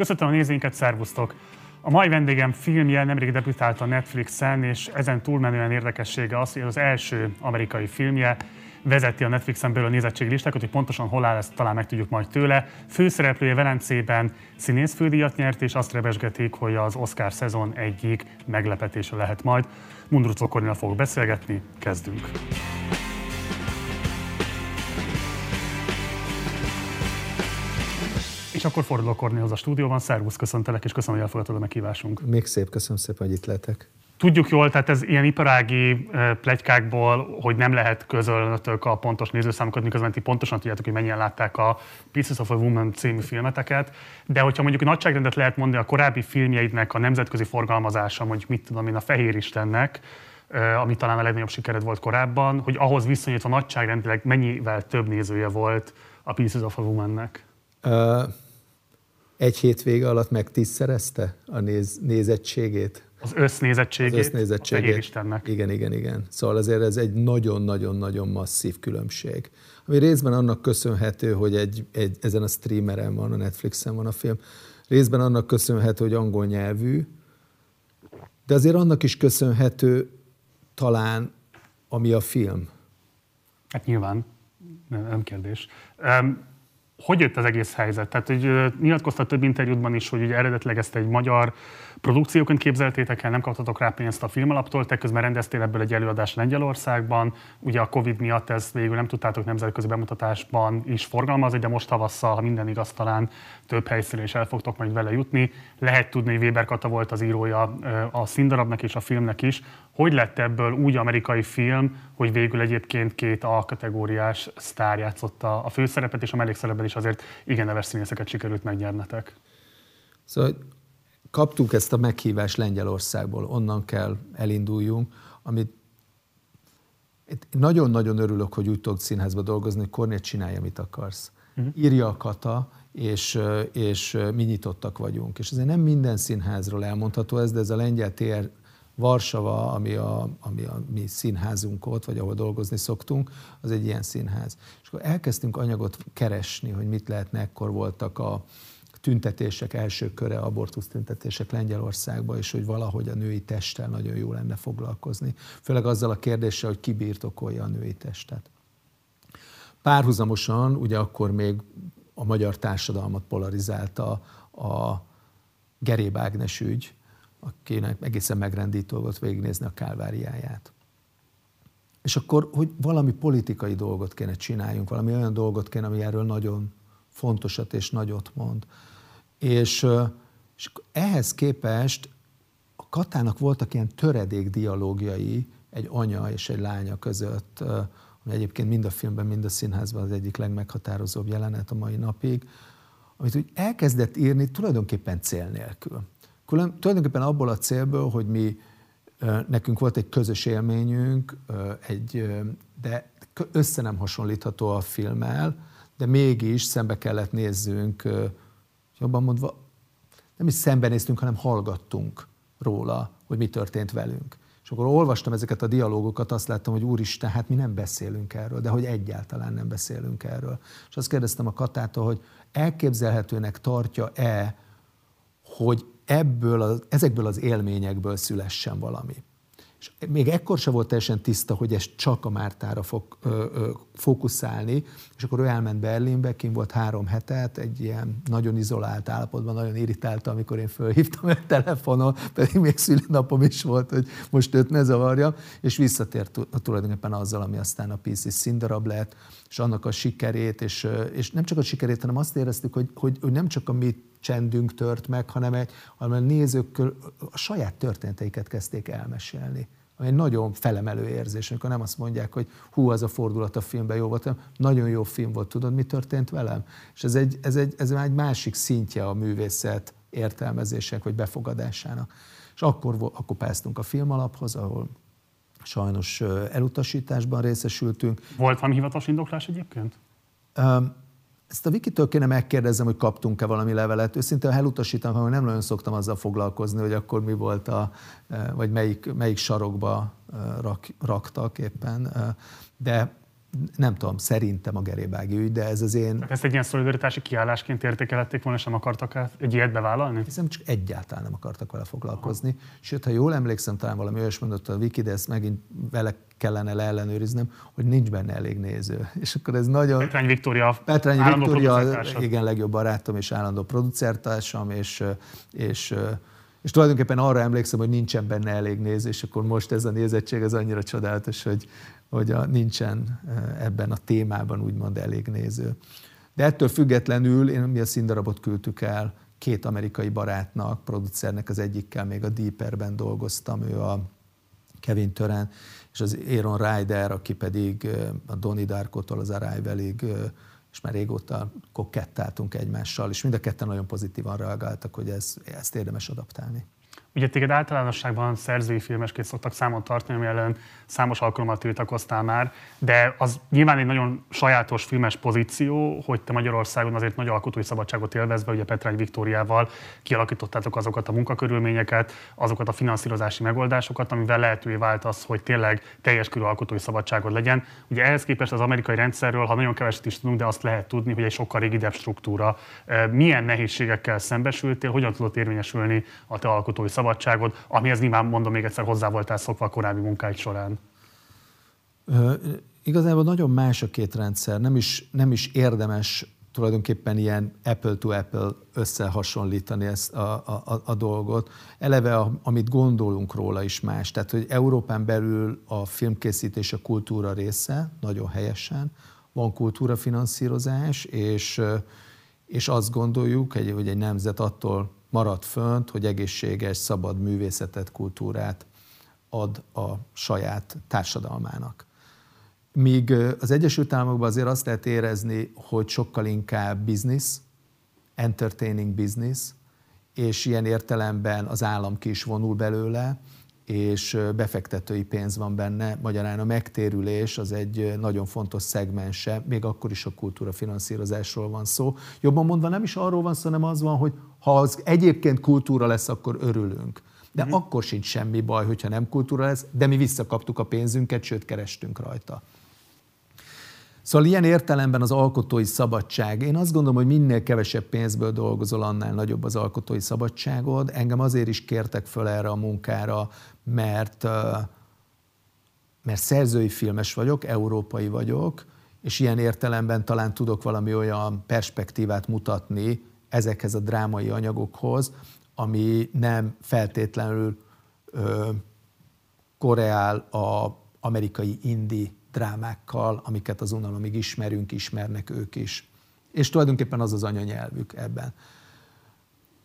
Köszönöm a nézőinket, szervusztok! A mai vendégem filmje nemrég debütált a Netflixen, és ezen túlmenően érdekessége az, hogy az első amerikai filmje vezeti a Netflixen belül a nézettségi listákat, hogy pontosan hol áll, ezt talán megtudjuk majd tőle. Főszereplője Velencében színészfődíjat nyert, és azt rebesgetik, hogy az Oscar szezon egyik meglepetése lehet majd. Mundrucó Kornél fogok beszélgetni, kezdünk. És akkor fordulok Kornéhoz a stúdióban. Szervusz, köszöntelek, és köszönöm, hogy elfogadtad a meghívásunk. Még szép, köszönöm szépen, hogy itt lehetek. Tudjuk jól, tehát ez ilyen iparági plegykákból, hogy nem lehet közölnötök a pontos nézőszámokat, miközben ti pontosan tudjátok, hogy mennyien látták a Pieces of a Woman című filmeteket, de hogyha mondjuk nagyságrendet lehet mondani a korábbi filmjeidnek a nemzetközi forgalmazása, mondjuk mit tudom én, a Fehér Istennek, ami talán a legnagyobb sikered volt korábban, hogy ahhoz viszonyítva nagyságrendileg mennyivel több nézője volt a Pieces of a Woman-nek? Uh, egy hétvége alatt meg tízszerezte a néz, nézettségét. Az össznézettségét, az össznézettségét. a Istennek. Igen, igen, igen. Szóval azért ez egy nagyon-nagyon-nagyon masszív különbség. Ami részben annak köszönhető, hogy egy, egy, ezen a streameren van, a Netflixen van a film. Részben annak köszönhető, hogy angol nyelvű, de azért annak is köszönhető talán, ami a film. Hát nyilván, nem kérdés. Um, hogy jött az egész helyzet? Tehát, hogy nyilatkoztat több interjútban is, hogy ugye eredetileg ezt egy magyar produkcióként képzeltétek el, nem kaptatok rá pénzt a filmalaptól, te közben rendeztél ebből egy előadást Lengyelországban, ugye a Covid miatt ezt végül nem tudtátok nemzetközi bemutatásban is forgalmazni, de most tavasszal, ha minden igaz, talán több helyszínre is el fogtok majd vele jutni. Lehet tudni, hogy Weber Kata volt az írója a színdarabnak és a filmnek is. Hogy lett ebből úgy amerikai film, hogy végül egyébként két A-kategóriás sztár játszotta a főszerepet, és a mellékszerepben is azért igen neves színészeket sikerült megnyernetek? Szóval kaptuk ezt a meghívást Lengyelországból, onnan kell elinduljunk, amit nagyon-nagyon örülök, hogy úgy tudok színházba dolgozni, hogy Kornél csinálja, amit akarsz. Uh-huh. Írja a kata, és, és mi nyitottak vagyunk. És azért nem minden színházról elmondható ez, de ez a lengyel TR Varsava, ami a, ami a mi színházunk ott, vagy ahol dolgozni szoktunk, az egy ilyen színház. És akkor elkezdtünk anyagot keresni, hogy mit lehetne, ekkor voltak a, tüntetések, első köre abortusz tüntetések Lengyelországban, és hogy valahogy a női testtel nagyon jó lenne foglalkozni. Főleg azzal a kérdéssel, hogy ki birtokolja a női testet. Párhuzamosan, ugye akkor még a magyar társadalmat polarizálta a Geréb Ágnes ügy, akinek egészen megrendítő volt végignézni a kálváriáját. És akkor, hogy valami politikai dolgot kéne csináljunk, valami olyan dolgot kéne, ami erről nagyon fontosat és nagyot mond. És, és ehhez képest a Katának voltak ilyen töredék dialógiai egy anya és egy lánya között, ami egyébként mind a filmben, mind a színházban az egyik legmeghatározóbb jelenet a mai napig, amit úgy elkezdett írni tulajdonképpen cél nélkül. Tulajdonképpen abból a célból, hogy mi, nekünk volt egy közös élményünk, egy, de össze nem hasonlítható a filmmel, de mégis szembe kellett nézzünk jobban mondva, nem is szembenéztünk, hanem hallgattunk róla, hogy mi történt velünk. És akkor olvastam ezeket a dialógokat, azt láttam, hogy úristen, hát mi nem beszélünk erről, de hogy egyáltalán nem beszélünk erről. És azt kérdeztem a Katától, hogy elképzelhetőnek tartja-e, hogy ebből az, ezekből az élményekből szülessen valami. És még ekkor se volt teljesen tiszta, hogy ez csak a Mártára fog ö, ö, fókuszálni, és akkor ő elment Berlinbe, kim volt három hetet, egy ilyen nagyon izolált állapotban, nagyon irritált, amikor én fölhívtam egy telefonon, pedig még szülinapom is volt, hogy most őt ne zavarja, és visszatért tulajdonképpen azzal, ami aztán a PC színdarab lett, és annak a sikerét, és, és nem csak a sikerét, hanem azt éreztük, hogy, hogy, hogy nem csak a mi csendünk tört meg, hanem, egy, hanem a nézőkkel a saját történeteiket kezdték elmesélni. Ami egy nagyon felemelő érzés, amikor nem azt mondják, hogy hú, az a fordulat a filmben jó volt, hanem nagyon jó film volt, tudod, mi történt velem? És ez egy, ez egy, ez egy másik szintje a művészet értelmezések vagy befogadásának. És akkor, akkor pásztunk a filmalaphoz, ahol sajnos elutasításban részesültünk. Volt valami hivatalos indoklás egyébként? Ezt a Wikitől kéne megkérdezem, hogy kaptunk-e valami levelet. Őszintén elutasítom, hogy nem nagyon szoktam azzal foglalkozni, hogy akkor mi volt a, vagy melyik, melyik sarokba rak, raktak éppen. De nem tudom, szerintem a Gerébági ügy, de ez az én... Ezt egy ilyen szolidaritási kiállásként értékelhették volna, sem akartak egy ilyet bevállalni? Hiszem, csak egyáltalán nem akartak vele foglalkozni. Aha. Sőt, ha jól emlékszem, talán valami olyas mondott a Wiki, de ezt megint vele kellene leellenőriznem, hogy nincs benne elég néző. És akkor ez nagyon... Petrány Viktória, Petrány Viktória, igen, legjobb barátom és állandó producertársam, és, és és tulajdonképpen arra emlékszem, hogy nincsen benne elég néző, és akkor most ez a nézettség az annyira csodálatos, hogy, hogy a, nincsen eh, ebben a témában úgymond elég néző. De ettől függetlenül én mi a színdarabot küldtük el két amerikai barátnak, producernek, az egyikkel még a Deeperben dolgoztam, ő a Kevin Tören, és az Aaron Ryder, aki pedig eh, a Donnie Darkotól az Arrivalig, eh, és már régóta kokettáltunk egymással, és mind a ketten nagyon pozitívan reagáltak, hogy ez, ezt érdemes adaptálni. Ugye téged általánosságban szerzői filmesként szoktak számon tartani, ami ellen számos alkalommal tiltakoztál már, de az nyilván egy nagyon sajátos filmes pozíció, hogy te Magyarországon azért nagy alkotói szabadságot élvezve, ugye Petrány Viktóriával kialakítottátok azokat a munkakörülményeket, azokat a finanszírozási megoldásokat, amivel lehetővé vált az, hogy tényleg teljes körű alkotói szabadságod legyen. Ugye ehhez képest az amerikai rendszerről, ha nagyon keveset is tudunk, de azt lehet tudni, hogy egy sokkal rigidebb struktúra. Milyen nehézségekkel szembesültél, hogyan tudott érvényesülni a te alkotói szabadságod, amihez nyilván mondom még egyszer hozzá voltál szokva a korábbi munkáid során? Igazából nagyon más a két rendszer, nem is, nem is érdemes tulajdonképpen ilyen apple to apple összehasonlítani ezt a, a, a dolgot. Eleve, a, amit gondolunk róla is más. Tehát, hogy Európán belül a filmkészítés a kultúra része, nagyon helyesen, van kultúrafinanszírozás, és, és azt gondoljuk, hogy egy nemzet attól marad fönt, hogy egészséges, szabad művészetet, kultúrát ad a saját társadalmának. Míg az Egyesült Államokban azért azt lehet érezni, hogy sokkal inkább business, entertaining business, és ilyen értelemben az állam ki is vonul belőle, és befektetői pénz van benne. Magyarán a megtérülés az egy nagyon fontos szegmense, még akkor is a kultúra finanszírozásról van szó. Jobban mondva nem is arról van szó, hanem az van, hogy ha az egyébként kultúra lesz, akkor örülünk. De uh-huh. akkor sincs semmi baj, hogyha nem kultúra lesz, de mi visszakaptuk a pénzünket, sőt kerestünk rajta. Szóval ilyen értelemben az alkotói szabadság, én azt gondolom, hogy minél kevesebb pénzből dolgozol, annál nagyobb az alkotói szabadságod. Engem azért is kértek föl erre a munkára, mert, mert szerzői filmes vagyok, európai vagyok, és ilyen értelemben talán tudok valami olyan perspektívát mutatni ezekhez a drámai anyagokhoz, ami nem feltétlenül ö, koreál a amerikai indi drámákkal, amiket az unalomig ismerünk, ismernek ők is. És tulajdonképpen az az anyanyelvük ebben.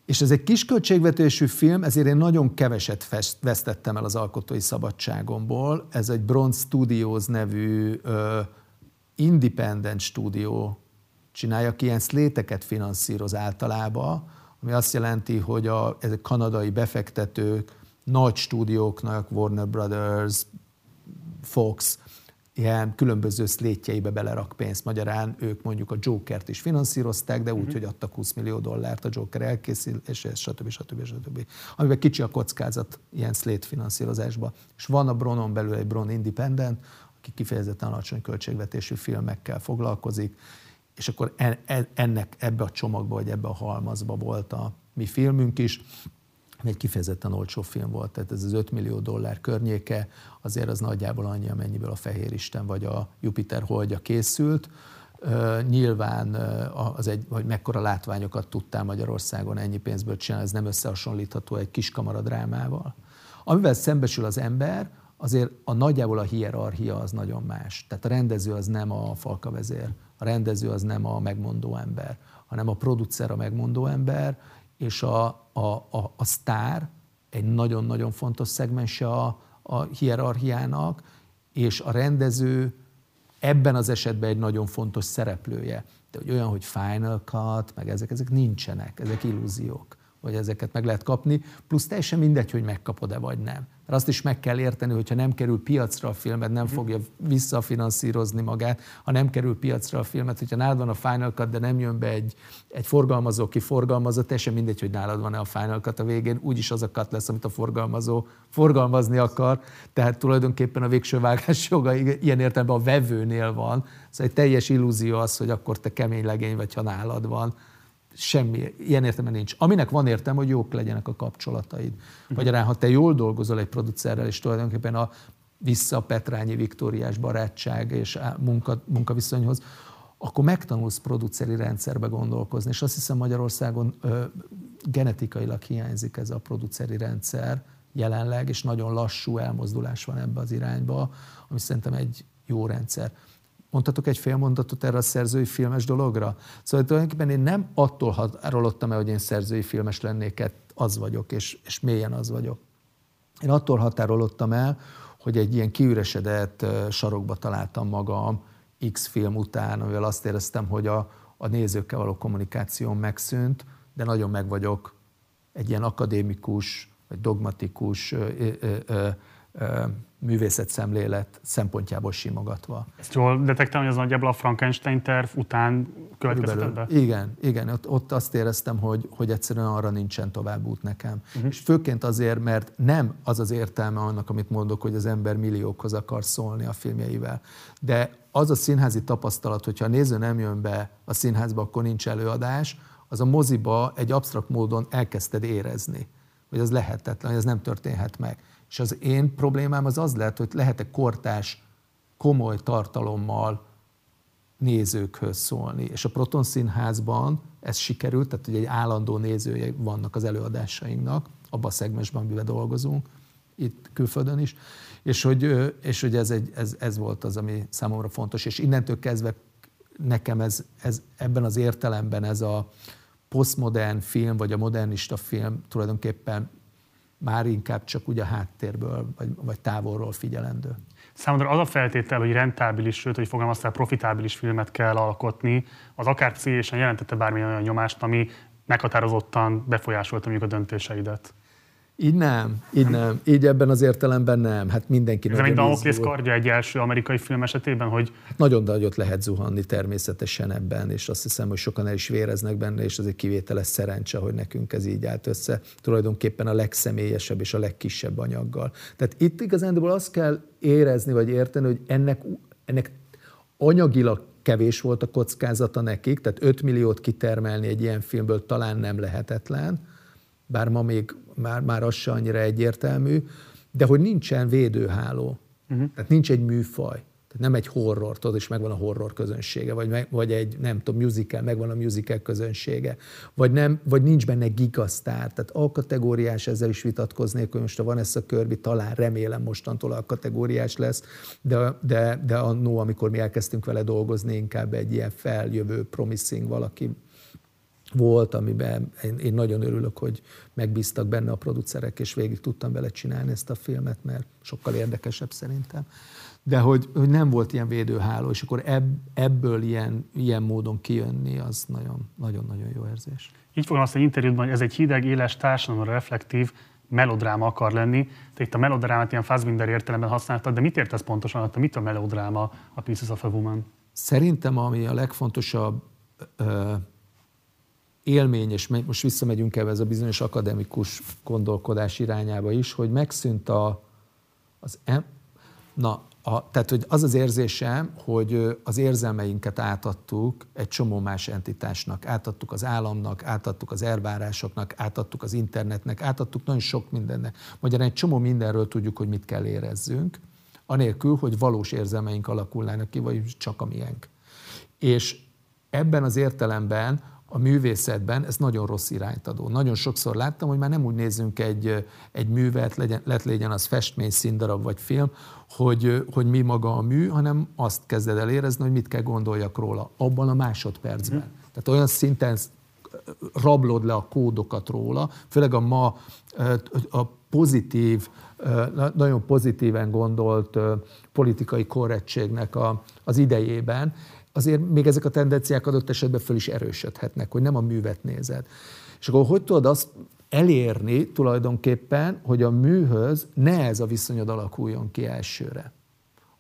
És ez egy kis költségvetésű film, ezért én nagyon keveset vesztettem el az alkotói szabadságomból. Ez egy Bronze Studios nevű uh, independent stúdió csinálja, aki ilyen szléteket finanszíroz általában, ami azt jelenti, hogy a, ezek kanadai befektetők nagy stúdióknak, Warner Brothers, Fox, ilyen különböző szlétjeibe belerak pénzt. Magyarán ők mondjuk a Jokert is finanszírozták, de úgy, uh-huh. hogy adtak 20 millió dollárt a Joker elkészítéséhez, stb. stb. stb. Amiben kicsi a kockázat ilyen szlét finanszírozásba. És van a Bronon belül egy Bron Independent, aki kifejezetten alacsony költségvetésű filmekkel foglalkozik, és akkor ennek ebbe a csomagba, vagy ebbe a halmazba volt a mi filmünk is egy kifejezetten olcsó film volt, tehát ez az 5 millió dollár környéke, azért az nagyjából annyi, amennyiből a Fehér Isten vagy a Jupiter holdja készült. Nyilván az egy, hogy mekkora látványokat tudtál Magyarországon ennyi pénzből csinálni, ez nem összehasonlítható egy kis kamaradrámával. Amivel szembesül az ember, azért a nagyjából a hierarchia az nagyon más. Tehát a rendező az nem a falkavezér, a rendező az nem a megmondó ember, hanem a producer a megmondó ember, és a, a, a, a sztár egy nagyon-nagyon fontos szegmense a, a hierarchiának, és a rendező ebben az esetben egy nagyon fontos szereplője. De hogy olyan, hogy Final Cut, meg ezek, ezek nincsenek, ezek illúziók. hogy ezeket meg lehet kapni, plusz teljesen mindegy, hogy megkapod-e vagy nem. Mert azt is meg kell érteni, hogyha nem kerül piacra a filmet, nem fogja visszafinanszírozni magát, ha nem kerül piacra a filmet, hogyha nálad van a Final Cut, de nem jön be egy, egy forgalmazó, aki forgalmazza, teljesen mindegy, hogy nálad van-e a Final Cut a végén, úgyis az a cut lesz, amit a forgalmazó forgalmazni akar, tehát tulajdonképpen a végső vágás joga ilyen értelemben a vevőnél van, szóval egy teljes illúzió az, hogy akkor te kemény legény vagy, ha nálad van semmi, ilyen értelme nincs. Aminek van értelme, hogy jók legyenek a kapcsolataid. Magyarán, ha te jól dolgozol egy producerrel, és tulajdonképpen a vissza a Petrányi Viktóriás barátság és munka, munkaviszonyhoz, akkor megtanulsz produceri rendszerbe gondolkozni. És azt hiszem Magyarországon ö, genetikailag hiányzik ez a produceri rendszer jelenleg, és nagyon lassú elmozdulás van ebbe az irányba, ami szerintem egy jó rendszer. Mondhatok egy fél mondatot erre a szerzői filmes dologra? Szóval tulajdonképpen én nem attól határolottam el, hogy én szerzői filmes lennék, az vagyok, és, és mélyen az vagyok. Én attól határolottam el, hogy egy ilyen kiüresedett sarokba találtam magam X film után, amivel azt éreztem, hogy a, a nézőkkel való kommunikáció megszűnt, de nagyon meg vagyok egy ilyen akadémikus, vagy dogmatikus ö, ö, ö, művészetszemlélet szempontjából simogatva. Ezt jól detektálom, hogy az nagyjából a Frankenstein terv után következett be? Igen, igen, ott, ott azt éreztem, hogy, hogy egyszerűen arra nincsen tovább út nekem. Uh-huh. És főként azért, mert nem az az értelme annak, amit mondok, hogy az ember milliókhoz akar szólni a filmjeivel. De az a színházi tapasztalat, hogyha a néző nem jön be a színházba, akkor nincs előadás, az a moziba egy absztrakt módon elkezdted érezni, hogy az lehetetlen, hogy ez nem történhet meg. És az én problémám az az lehet, hogy lehet-e kortás, komoly tartalommal nézőkhöz szólni. És a Proton Színházban ez sikerült, tehát hogy egy állandó nézője vannak az előadásainknak, abban a szegmensben, amiben dolgozunk, itt külföldön is, és hogy, és hogy ez, egy, ez, ez volt az, ami számomra fontos, és innentől kezdve nekem ez, ez ebben az értelemben ez a posztmodern film, vagy a modernista film tulajdonképpen már inkább csak úgy a háttérből vagy, vagy távolról figyelendő. Számodra az a feltétel, hogy rentábilis, sőt, hogy fogalmaztál, profitábilis filmet kell alkotni, az akár pszichésen jelentette bármilyen olyan nyomást, ami meghatározottan befolyásolta mondjuk a döntéseidet? Így nem, így nem. Így ebben az értelemben nem. Hát mindenki Ez egy Damoklész kardja egy első amerikai film esetében, hogy... Hát nagyon nagyot lehet zuhanni természetesen ebben, és azt hiszem, hogy sokan el is véreznek benne, és ez egy kivételes szerencse, hogy nekünk ez így állt össze. Tulajdonképpen a legszemélyesebb és a legkisebb anyaggal. Tehát itt igazándiból azt kell érezni, vagy érteni, hogy ennek, ennek anyagilag kevés volt a kockázata nekik, tehát 5 milliót kitermelni egy ilyen filmből talán nem lehetetlen, bár ma még már, már az se annyira egyértelmű, de hogy nincsen védőháló. Uh-huh. Tehát nincs egy műfaj. Tehát nem egy horror, tudod, és megvan a horror közönsége, vagy, meg, vagy egy, nem tudom, musical, megvan a musical közönsége, vagy, nem, vagy nincs benne gigasztár. Tehát a kategóriás, ezzel is vitatkoznék, hogy most a van ezt a körbi, talán remélem mostantól a kategóriás lesz, de, de, de annó, amikor mi elkezdtünk vele dolgozni, inkább egy ilyen feljövő, promising valaki volt, amiben én, én nagyon örülök, hogy megbíztak benne a producerek, és végig tudtam vele csinálni ezt a filmet, mert sokkal érdekesebb szerintem. De hogy, hogy nem volt ilyen védőháló, és akkor ebb, ebből ilyen, ilyen módon kijönni, az nagyon-nagyon jó érzés. Így fogom azt egy interjúban, hogy ez egy hideg, éles, társadalomra reflektív melodráma akar lenni. Te itt a melodrámát ilyen Fassbinder értelemben használtad, de mit értesz pontosan alatt? Mit a melodráma a Pieces of a Woman? Szerintem ami a legfontosabb élmény, és most visszamegyünk ebbe ez a bizonyos akademikus gondolkodás irányába is, hogy megszűnt a, az em, na, a, tehát hogy az az érzésem, hogy az érzelmeinket átadtuk egy csomó más entitásnak. Átadtuk az államnak, átadtuk az elvárásoknak, átadtuk az internetnek, átadtuk nagyon sok mindennek. Magyarán egy csomó mindenről tudjuk, hogy mit kell érezzünk, anélkül, hogy valós érzelmeink alakulnának ki, vagy csak a miénk. És ebben az értelemben a művészetben ez nagyon rossz irányt adó. Nagyon sokszor láttam, hogy már nem úgy nézzünk egy, egy művet, legyen, lett legyen az festmény, színdarab vagy film, hogy, hogy mi maga a mű, hanem azt kezded el érezni, hogy mit kell gondoljak róla abban a másodpercben. Mm. Tehát olyan szinten rablod le a kódokat róla, főleg a ma a pozitív, nagyon pozitíven gondolt politikai korrektségnek a, az idejében, azért még ezek a tendenciák adott esetben föl is erősödhetnek, hogy nem a művet nézed. És akkor hogy tudod azt elérni tulajdonképpen, hogy a műhöz ne ez a viszonyod alakuljon ki elsőre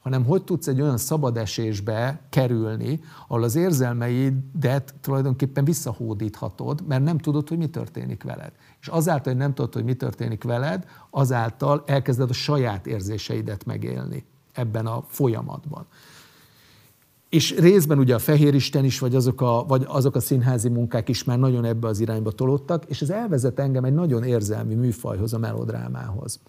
hanem hogy tudsz egy olyan szabad esésbe kerülni, ahol az érzelmeidet tulajdonképpen visszahódíthatod, mert nem tudod, hogy mi történik veled. És azáltal, hogy nem tudod, hogy mi történik veled, azáltal elkezded a saját érzéseidet megélni ebben a folyamatban. És részben ugye a Fehér Isten is, vagy azok a, vagy azok a színházi munkák is már nagyon ebbe az irányba tolódtak, és ez elvezet engem egy nagyon érzelmi műfajhoz, a melodrámához.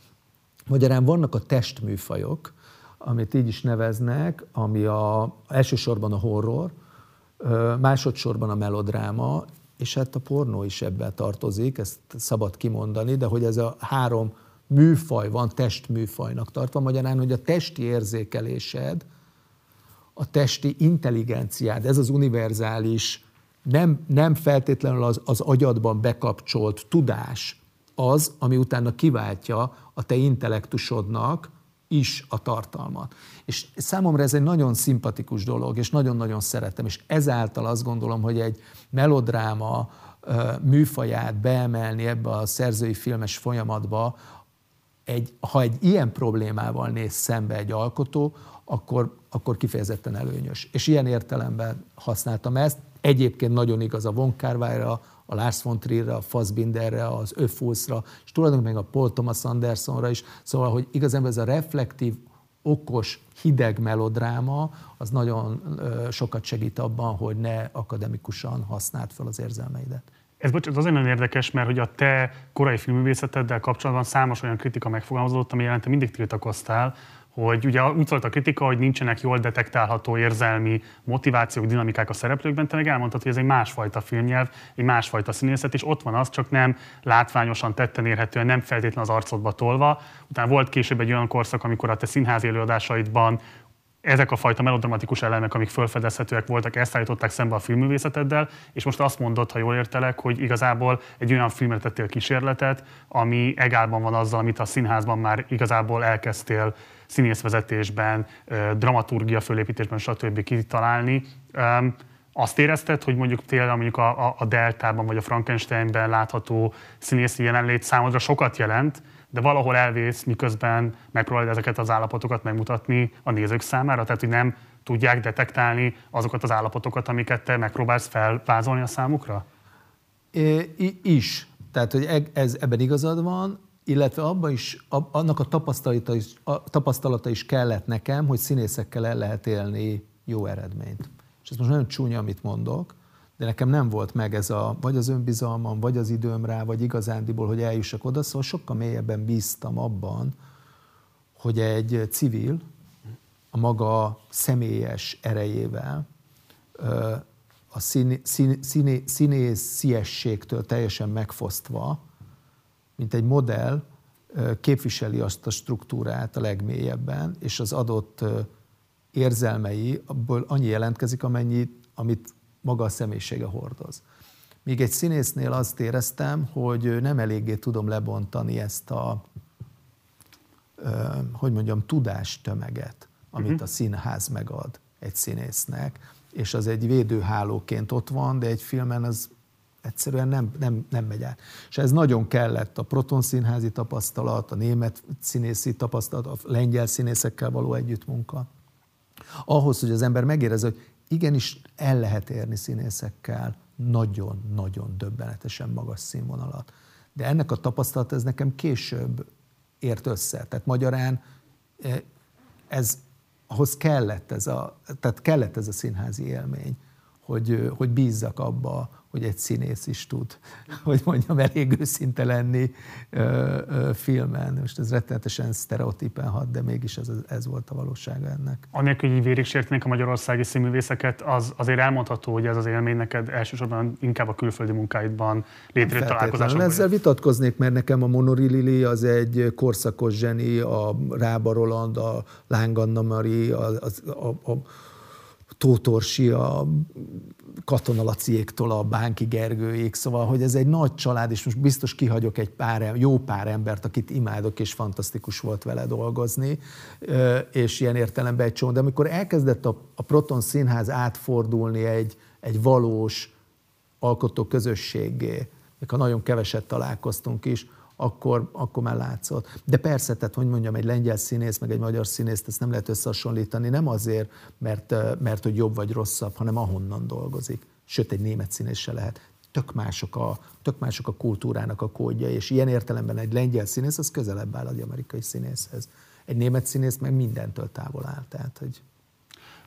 Magyarán vannak a testműfajok, amit így is neveznek, ami a, elsősorban a horror, másodszorban a melodráma, és hát a pornó is ebben tartozik, ezt szabad kimondani, de hogy ez a három műfaj van testműfajnak tartva, magyarán, hogy a testi érzékelésed, a testi intelligenciád, ez az univerzális, nem, nem feltétlenül az, az agyadban bekapcsolt tudás az, ami utána kiváltja a te intellektusodnak is a tartalmat. És számomra ez egy nagyon szimpatikus dolog, és nagyon-nagyon szeretem, és ezáltal azt gondolom, hogy egy melodráma műfaját beemelni ebbe a szerzői filmes folyamatba, egy, ha egy ilyen problémával néz szembe egy alkotó, akkor, akkor kifejezetten előnyös. És ilyen értelemben használtam ezt. Egyébként nagyon igaz a Von Carvajra, a Lars von Trierre, a Fassbinderre, az Öfulszra, és tulajdonképpen a Paul Thomas Andersonra is. Szóval, hogy igazából ez a reflektív, okos, hideg melodráma, az nagyon sokat segít abban, hogy ne akademikusan használd fel az érzelmeidet. Ez bocsánat, azért nagyon érdekes, mert hogy a te korai filmművészeteddel kapcsolatban számos olyan kritika megfogalmazódott, ami jelente mindig tiltakoztál, hogy ugye úgy szólt a kritika, hogy nincsenek jól detektálható érzelmi motivációk, dinamikák a szereplőkben, te meg elmondtad, hogy ez egy másfajta filmnyelv, egy másfajta színészet, és ott van az, csak nem látványosan tetten érhetően, nem feltétlen az arcodba tolva. Utána volt később egy olyan korszak, amikor a te színházi előadásaidban ezek a fajta melodramatikus elemek, amik felfedezhetőek voltak, ezt állították szembe a filmművészeteddel, és most azt mondod, ha jól értelek, hogy igazából egy olyan filmre tettél kísérletet, ami egálban van azzal, amit a színházban már igazából elkezdtél színészvezetésben, dramaturgia fölépítésben, stb. kitalálni. Azt érezted, hogy mondjuk tényleg mondjuk a, a Deltában vagy a Frankensteinben látható színészi jelenlét számodra sokat jelent, de valahol elvész, miközben megpróbálod ezeket az állapotokat megmutatni a nézők számára, tehát hogy nem tudják detektálni azokat az állapotokat, amiket te megpróbálsz felvázolni a számukra? É, is. Tehát, hogy ez, ebben igazad van, illetve abban is, annak a tapasztalata, is, a tapasztalata is kellett nekem, hogy színészekkel el lehet élni jó eredményt. És ez most nagyon csúnya, amit mondok, de nekem nem volt meg ez a, vagy az önbizalmam, vagy az időm rá, vagy igazándiból, hogy eljussak oda, szóval sokkal mélyebben bíztam abban, hogy egy civil a maga személyes erejével a színé, színé, színésziességtől teljesen megfosztva, mint egy modell képviseli azt a struktúrát a legmélyebben, és az adott érzelmei abból annyi jelentkezik, amennyi, amit maga a személyisége hordoz. Míg egy színésznél azt éreztem, hogy nem eléggé tudom lebontani ezt a, hogy mondjam, tudástömeget, amit uh-huh. a színház megad egy színésznek, és az egy védőhálóként ott van, de egy filmen az egyszerűen nem, nem, nem megy át. És ez nagyon kellett a proton színházi tapasztalat, a német színészi tapasztalat, a lengyel színészekkel való együttmunka. Ahhoz, hogy az ember megérezze, hogy igenis el lehet érni színészekkel nagyon-nagyon döbbenetesen magas színvonalat. De ennek a tapasztalat ez nekem később ért össze. Tehát magyarán eh, ez, ahhoz kellett ez a, tehát kellett ez a színházi élmény, hogy, hogy bízzak abba, hogy egy színész is tud, hogy mondjam, elég őszinte lenni ö, ö, filmen. Most ez rettenetesen sztereotípen hat, de mégis ez, ez volt a valósága ennek. Anélkül, hogy vérig sértenék a magyarországi színművészeket, az azért elmondható, hogy ez az élmény neked elsősorban inkább a külföldi munkáidban létrejött találkozásokban. Ezzel vitatkoznék, mert nekem a Monori Lili az egy korszakos zseni, a Rába Roland, a Lánganna Mari, a, a, a, a Tótorsi, a katonalaciéktól a Bánki Gergőjék, szóval, hogy ez egy nagy család, és most biztos kihagyok egy pár, jó pár embert, akit imádok, és fantasztikus volt vele dolgozni, és ilyen értelemben egy csomó. De amikor elkezdett a, a Proton Színház átfordulni egy, egy valós alkotó közösségé, ha nagyon keveset találkoztunk is, akkor, akkor már látszott. De persze, tehát hogy mondjam, egy lengyel színész, meg egy magyar színész, ezt nem lehet összehasonlítani, nem azért, mert, mert hogy jobb vagy rosszabb, hanem ahonnan dolgozik. Sőt, egy német színész se lehet. Tök mások, a, tök mások a kultúrának a kódja, és ilyen értelemben egy lengyel színész az közelebb áll egy amerikai színészhez. Egy német színész meg mindentől távol áll. Tehát, hogy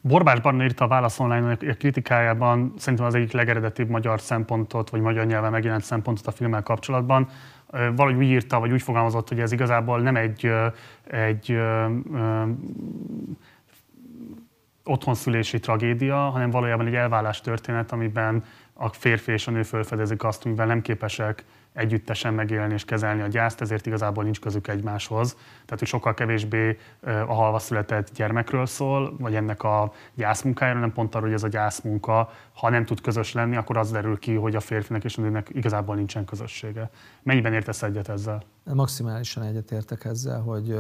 Borbás Barna írta a Válasz Online a kritikájában szerintem az egyik legeredetibb magyar szempontot, vagy magyar nyelven megjelent szempontot a filmmel kapcsolatban. Valahogy úgy írta, vagy úgy fogalmazott, hogy ez igazából nem egy, egy otthonszülési tragédia, hanem valójában egy elvállás történet, amiben a férfi és a nő felfedezik azt, amivel nem képesek együttesen megélni és kezelni a gyászt, ezért igazából nincs közük egymáshoz. Tehát, hogy sokkal kevésbé a halva született gyermekről szól, vagy ennek a gyászmunkájáról, nem pont arról, hogy ez a gyászmunka, ha nem tud közös lenni, akkor az derül ki, hogy a férfinek és a nőnek igazából nincsen közössége. Mennyiben értesz egyet ezzel? Maximálisan egyetértek ezzel, hogy,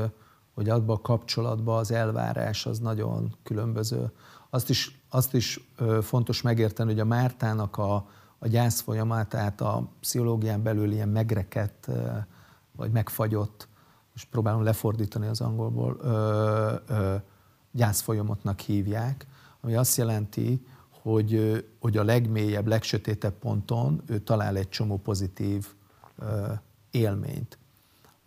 hogy abban a kapcsolatban az elvárás az nagyon különböző. Azt is, azt is fontos megérteni, hogy a Mártának a, a gyász folyamatát a pszichológián belül ilyen megrekedt, vagy megfagyott, és próbálom lefordítani az angolból, ö, ö, gyász folyamatnak hívják, ami azt jelenti, hogy, hogy a legmélyebb, legsötétebb ponton ő talál egy csomó pozitív ö, élményt,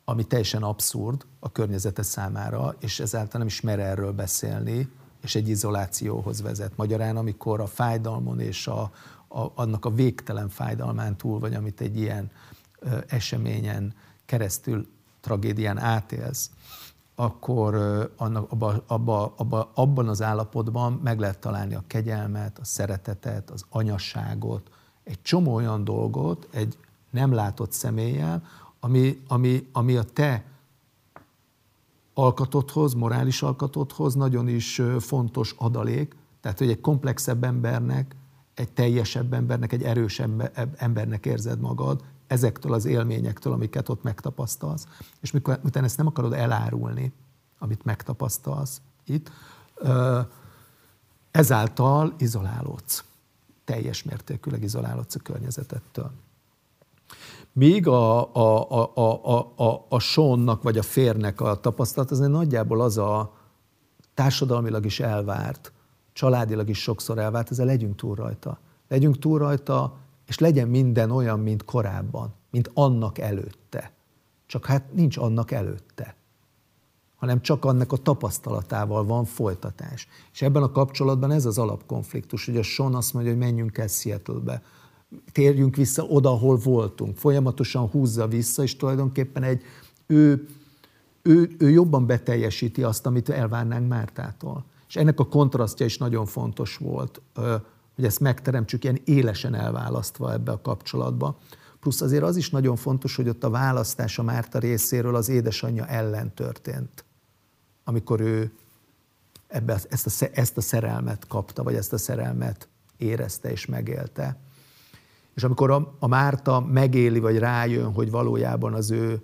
ami teljesen abszurd a környezete számára, és ezáltal nem is mer erről beszélni, és egy izolációhoz vezet. Magyarán, amikor a fájdalmon és a, a, annak a végtelen fájdalmán túl vagy, amit egy ilyen ö, eseményen keresztül, tragédián átélsz, akkor ö, annak, abba, abba, abba, abban az állapotban meg lehet találni a kegyelmet, a szeretetet, az anyasságot, egy csomó olyan dolgot egy nem látott személlyel, ami, ami, ami a te alkatodhoz, morális alkatodhoz nagyon is fontos adalék, tehát hogy egy komplexebb embernek egy teljesebb embernek, egy erősebb embernek érzed magad, ezektől az élményektől, amiket ott megtapasztalsz. És mikor utána ezt nem akarod elárulni, amit megtapasztalsz itt, ezáltal izolálódsz. Teljes mértékűleg izolálódsz a környezetettől. Míg a, a, a, a, a, a, sonnak vagy a férnek a tapasztalat, az nagyjából az a társadalmilag is elvárt, családilag is sokszor elvált, ezzel legyünk túl rajta. Legyünk túl rajta, és legyen minden olyan, mint korábban, mint annak előtte. Csak hát nincs annak előtte hanem csak annak a tapasztalatával van folytatás. És ebben a kapcsolatban ez az alapkonfliktus, hogy a Sean azt mondja, hogy menjünk el Seattle-be, térjünk vissza oda, ahol voltunk. Folyamatosan húzza vissza, és tulajdonképpen egy, ő, ő, ő jobban beteljesíti azt, amit elvárnánk Mártától. És ennek a kontrasztja is nagyon fontos volt, hogy ezt megteremtsük ilyen élesen elválasztva ebbe a kapcsolatba. Plusz azért az is nagyon fontos, hogy ott a választás a Márta részéről az édesanyja ellen történt, amikor ő ebbe, ezt, a, ezt a szerelmet kapta, vagy ezt a szerelmet érezte és megélte. És amikor a, a Márta megéli, vagy rájön, hogy valójában az ő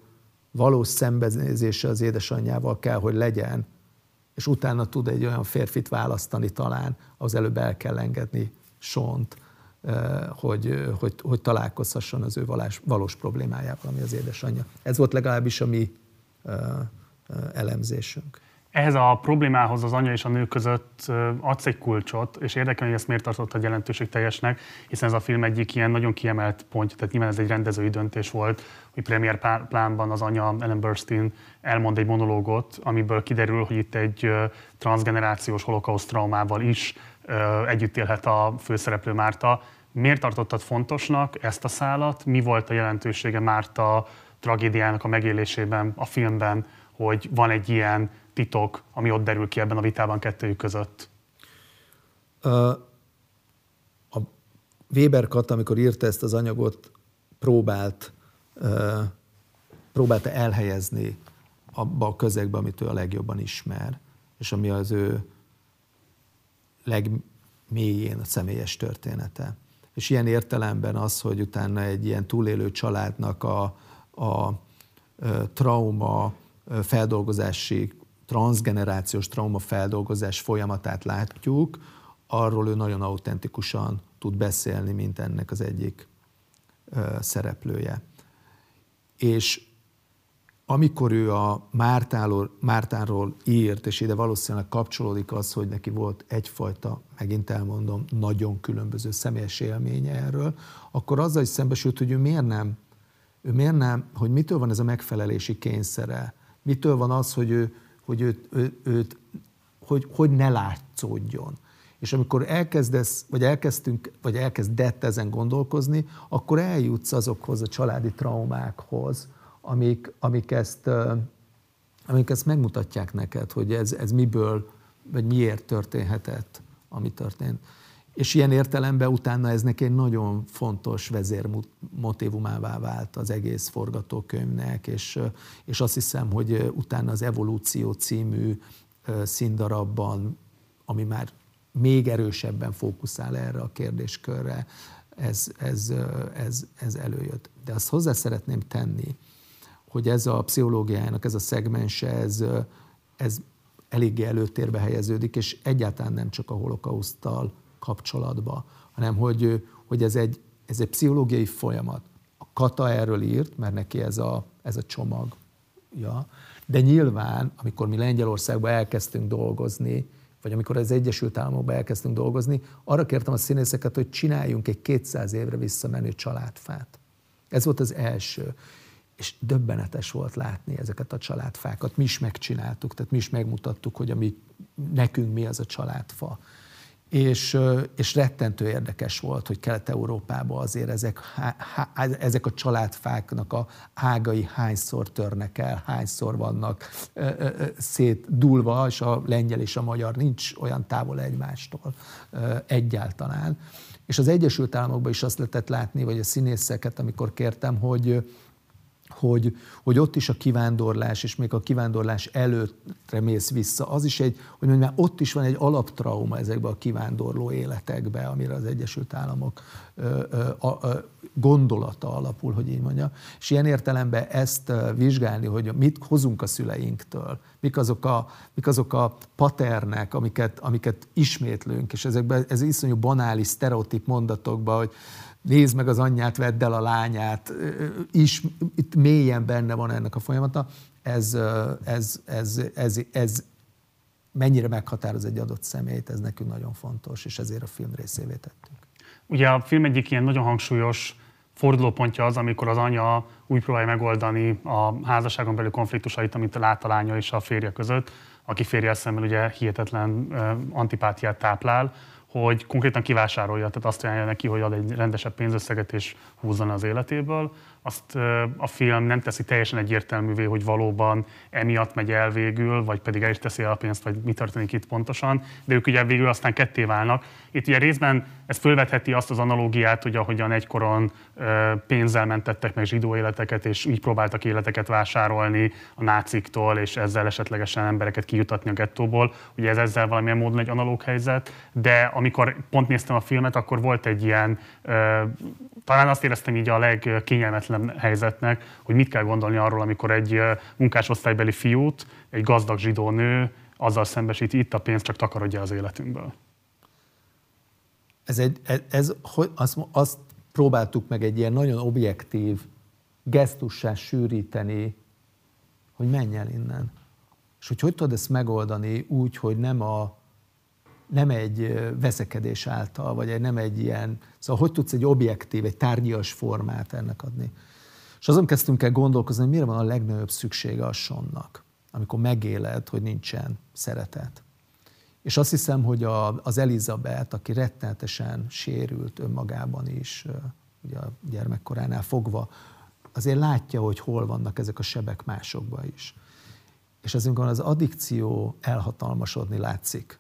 valós szembenézése az édesanyjával kell, hogy legyen, és utána tud egy olyan férfit választani talán, az előbb el kell engedni Sont, hogy, hogy, hogy találkozhasson az ő valás, valós problémájával, ami az édesanyja. Ez volt legalábbis a mi elemzésünk. Ehhez a problémához az anya és a nő között adsz egy kulcsot, és érdekel, hogy ezt miért tartottad jelentőség teljesnek, hiszen ez a film egyik ilyen nagyon kiemelt pontja, tehát nyilván ez egy rendezői döntés volt, premier plánban az anya Ellen Burstyn elmond egy monológot, amiből kiderül, hogy itt egy transgenerációs holokauszt traumával is együtt élhet a főszereplő Márta. Miért tartottad fontosnak ezt a szálat? Mi volt a jelentősége Márta tragédiának a megélésében, a filmben, hogy van egy ilyen titok, ami ott derül ki ebben a vitában kettőjük között? A Weber Kat, amikor írta ezt az anyagot, próbált, próbálta elhelyezni abba a közegbe, amit ő a legjobban ismer, és ami az ő legmélyén a személyes története. És ilyen értelemben az, hogy utána egy ilyen túlélő családnak a, a trauma feldolgozási transgenerációs traumafeldolgozás folyamatát látjuk, arról ő nagyon autentikusan tud beszélni, mint ennek az egyik szereplője. És amikor ő a Mártáról, Mártánról írt, és ide valószínűleg kapcsolódik az, hogy neki volt egyfajta, megint elmondom, nagyon különböző személyes élménye erről, akkor azzal is szembesült, hogy ő miért nem, ő miért nem, hogy mitől van ez a megfelelési kényszere, mitől van az, hogy ő, hogy őt, ő, őt, hogy, hogy ne látszódjon. És amikor elkezdesz, vagy elkezdtünk, vagy elkezdett ezen gondolkozni, akkor eljutsz azokhoz a családi traumákhoz, amik, amik, ezt, amik ezt megmutatják neked, hogy ez, ez miből, vagy miért történhetett, ami történt. És ilyen értelemben utána ez neki egy nagyon fontos vezérmotívumává vált az egész forgatókönyvnek, és, és azt hiszem, hogy utána az Evolúció című színdarabban, ami már még erősebben fókuszál erre a kérdéskörre, ez, ez, ez, ez előjött. De azt hozzá szeretném tenni, hogy ez a pszichológiájának ez a szegmense, ez, ez eléggé előtérbe helyeződik, és egyáltalán nem csak a holokauszttal kapcsolatba, hanem hogy, hogy ez, egy, ez egy pszichológiai folyamat. A Kata erről írt, mert neki ez a, ez a csomagja, de nyilván, amikor mi Lengyelországban elkezdtünk dolgozni, vagy amikor az Egyesült Államokban elkezdtünk dolgozni, arra kértem a színészeket, hogy csináljunk egy 200 évre visszamenő családfát. Ez volt az első és döbbenetes volt látni ezeket a családfákat. Mi is megcsináltuk, tehát mi is megmutattuk, hogy ami, nekünk mi az a családfa. És, és rettentő érdekes volt, hogy Kelet-Európában azért ezek, há, ezek a családfáknak a ágai hányszor törnek el, hányszor vannak szétdulva, és a lengyel és a magyar nincs olyan távol egymástól egyáltalán. És az Egyesült Államokban is azt lehetett látni, vagy a színészeket, amikor kértem, hogy, hogy, hogy ott is a kivándorlás, és még a kivándorlás előttre mész vissza, az is egy, hogy mondjam, ott is van egy alaptrauma ezekben a kivándorló életekbe, amire az Egyesült Államok ö, ö, ö, gondolata alapul, hogy így mondja. És ilyen értelemben ezt vizsgálni, hogy mit hozunk a szüleinktől, mik azok a, mik azok a paternek, amiket, amiket ismétlünk, és ezekben ez iszonyú banális, sztereotíp mondatokban, hogy nézd meg az anyját, vedd el a lányát, is, itt mélyen benne van ennek a folyamata, ez, ez, ez, ez, ez mennyire meghatároz egy adott személyt, ez nekünk nagyon fontos, és ezért a film részévé tettünk. Ugye a film egyik ilyen nagyon hangsúlyos fordulópontja az, amikor az anya úgy próbálja megoldani a házasságon belül konfliktusait, amit lát a lánya és a férje között, aki férje szemben ugye hihetetlen antipátiát táplál, hogy konkrétan kivásárolja, tehát azt ajánlja neki, hogy ad egy rendesebb pénzösszeget és húzzon az életéből. Azt a film nem teszi teljesen egyértelművé, hogy valóban emiatt megy el végül, vagy pedig el is teszi el a pénzt, vagy mi történik itt pontosan, de ők ugye végül aztán ketté válnak. Itt ugye részben ez fölvetheti azt az analógiát, hogy ahogyan egykoron pénzzel mentettek meg zsidó életeket, és így próbáltak életeket vásárolni a náciktól, és ezzel esetlegesen embereket kijutatni a gettóból. Ugye ez ezzel valamilyen módon egy analóg helyzet, de amikor pont néztem a filmet, akkor volt egy ilyen, talán azt éreztem így a legkényelmetlen helyzetnek, hogy mit kell gondolni arról, amikor egy munkásosztálybeli fiút, egy gazdag zsidó nő azzal szembesít, itt a pénz csak takarodja az életünkből. Ez, egy, ez, ez hogy azt, azt próbáltuk meg egy ilyen nagyon objektív gesztussá sűríteni, hogy menj el innen. És hogy hogy tudod ezt megoldani úgy, hogy nem, a, nem egy veszekedés által, vagy nem egy ilyen, szóval hogy tudsz egy objektív, egy tárgyas formát ennek adni. És azon kezdtünk el gondolkozni, hogy mire van a legnagyobb szüksége a sonnak, amikor megéled, hogy nincsen szeretet. És azt hiszem, hogy a, az Elizabeth, aki rettenetesen sérült önmagában is, ugye a gyermekkoránál fogva, azért látja, hogy hol vannak ezek a sebek másokban is. És az, amikor az addikció elhatalmasodni látszik,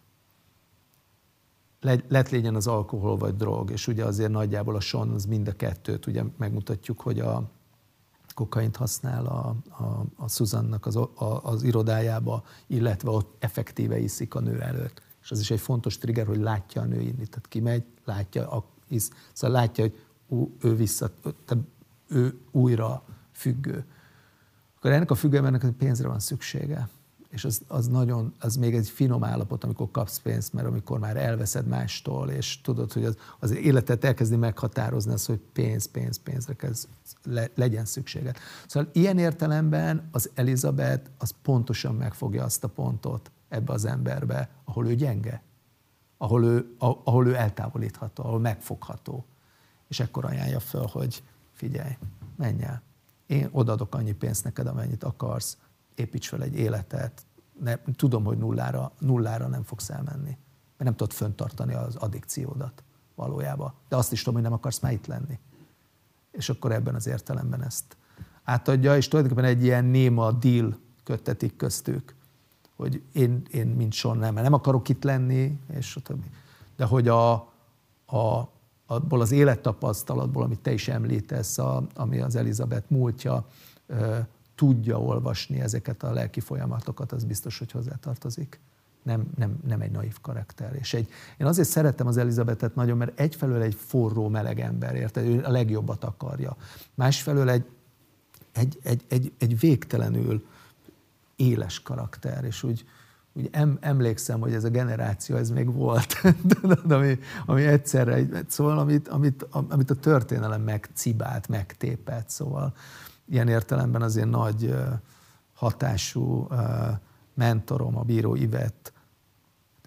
lett légyen az alkohol vagy drog, és ugye azért nagyjából a son az mind a kettőt, ugye megmutatjuk, hogy a kokaint használ a, a, a Susannak az, a, az irodájába, illetve ott effektíve iszik a nő előtt. És az is egy fontos trigger, hogy látja a nő inni, tehát kimegy, látja, a, isz, szóval látja, hogy ő vissza, tehát ő újra függő. Akkor ennek a függőben pénzre van szüksége. És az, az nagyon, az még egy finom állapot, amikor kapsz pénzt, mert amikor már elveszed mástól, és tudod, hogy az, az életet elkezdi meghatározni az, hogy pénz, pénz, pénzre kezd, le, legyen szükséged. Szóval ilyen értelemben az Elizabeth az pontosan megfogja azt a pontot ebbe az emberbe, ahol ő gyenge, ahol ő, ahol ő eltávolítható, ahol megfogható. És ekkor ajánlja föl, hogy figyelj, menj el. Én odaadok annyi pénzt neked, amennyit akarsz, építs fel egy életet, ne, tudom, hogy nullára, nullára nem fogsz elmenni, mert nem tudod föntartani az addikciódat valójában. De azt is tudom, hogy nem akarsz már itt lenni. És akkor ebben az értelemben ezt átadja, és tulajdonképpen egy ilyen néma deal köttetik köztük, hogy én, én mint son nem, mert nem akarok itt lenni, és a többi. De hogy a, a, abból az élettapasztalatból, amit te is említesz, a, ami az Elizabeth múltja, tudja olvasni ezeket a lelki folyamatokat, az biztos, hogy hozzátartozik. Nem, nem, nem egy naív karakter. És egy, én azért szerettem az Elizabetet nagyon, mert egyfelől egy forró, meleg ember, érted? Ő a legjobbat akarja. Másfelől egy, egy, egy, egy, egy végtelenül éles karakter, és úgy, úgy em, emlékszem, hogy ez a generáció, ez még volt, ami, ami egyszerre, szóval amit, amit, amit a történelem megcibált, megtépett, szóval ilyen értelemben az én nagy hatású mentorom, a bíró Ivett,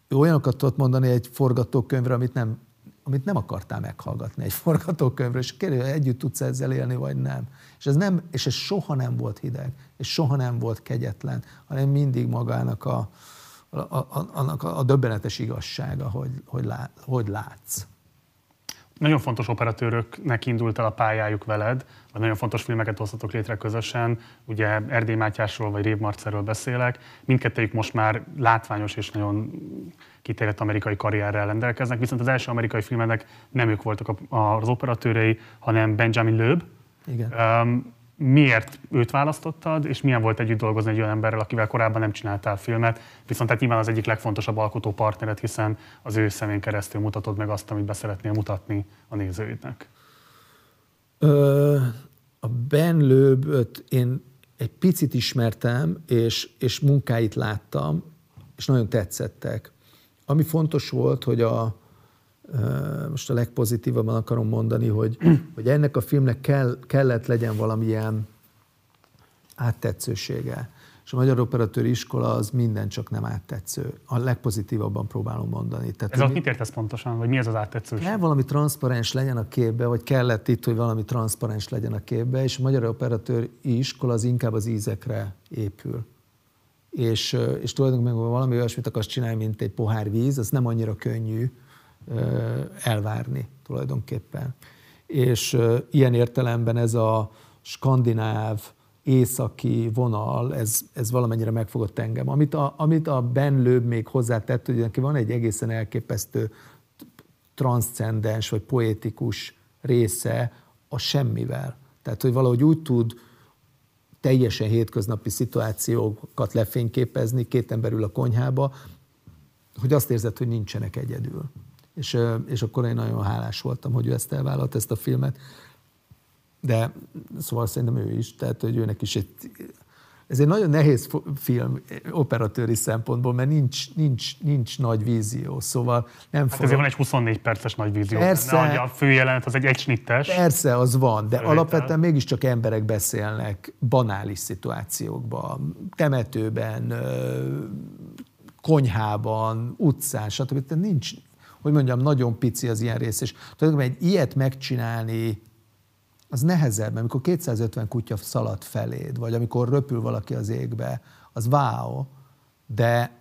ő olyanokat tudott mondani egy forgatókönyvre, amit nem, amit nem akartál meghallgatni egy forgatókönyvre, és hogy együtt tudsz ezzel élni, vagy nem. És ez, nem, és ez soha nem volt hideg, és soha nem volt kegyetlen, hanem mindig magának a, a, a, annak a döbbenetes igazsága, hogy, hogy, lá, hogy látsz. Nagyon fontos operatőröknek indult el a pályájuk veled, vagy nagyon fontos filmeket hoztatok létre közösen. Ugye Erdély Mátyásról vagy Rév Marcerről beszélek. Mindkettőjük most már látványos és nagyon kitérett amerikai karrierrel rendelkeznek, viszont az első amerikai filmednek nem ők voltak az operatőrei, hanem Benjamin Löb. Igen. Um, miért őt választottad, és milyen volt együtt dolgozni egy olyan emberrel, akivel korábban nem csináltál filmet, viszont tehát nyilván az egyik legfontosabb alkotó partnered, hiszen az ő szemén keresztül mutatod meg azt, amit be szeretnél mutatni a nézőidnek. Ö, a Ben Löböt én egy picit ismertem, és, és munkáit láttam, és nagyon tetszettek. Ami fontos volt, hogy a, most a legpozitívabban akarom mondani, hogy, hogy ennek a filmnek kell, kellett legyen valamilyen áttetszősége. És a Magyar Operatőri Iskola az minden csak nem áttetsző. A legpozitívabban próbálom mondani. Tehát, ez ott mit értesz pontosan? Vagy mi ez az áttetszőség? Kell valami transzparens legyen a képbe, vagy kellett itt, hogy valami transzparens legyen a képbe, és a Magyar Operatőri Iskola az inkább az ízekre épül. És, és tulajdonképpen valami olyasmit akarsz csinálni, mint egy pohár víz, az nem annyira könnyű, elvárni tulajdonképpen. És ilyen értelemben ez a skandináv, északi vonal, ez, ez valamennyire megfogott engem. Amit a, amit a Ben Löb még hozzátett, hogy neki van egy egészen elképesztő transzcendens vagy poétikus része a semmivel. Tehát, hogy valahogy úgy tud teljesen hétköznapi szituációkat lefényképezni, két ember ül a konyhába, hogy azt érzed, hogy nincsenek egyedül és, és akkor én nagyon hálás voltam, hogy ő ezt elvállalt, ezt a filmet. De szóval szerintem ő is, tehát hogy őnek is egy ez egy nagyon nehéz film operatőri szempontból, mert nincs, nincs, nincs nagy vízió, szóval nem hát ezért van egy 24 perces nagy vízió. Persze, benne, a főjelenet az egy egysnittes. Persze, az van, de Fölvétel. alapvetően mégiscsak emberek beszélnek banális szituációkban, temetőben, konyhában, utcán, stb. Tehát nincs, hogy mondjam, nagyon pici az ilyen rész, és tulajdonképpen egy ilyet megcsinálni, az nehezebb, mert amikor 250 kutya szalad feléd, vagy amikor röpül valaki az égbe, az wow, de,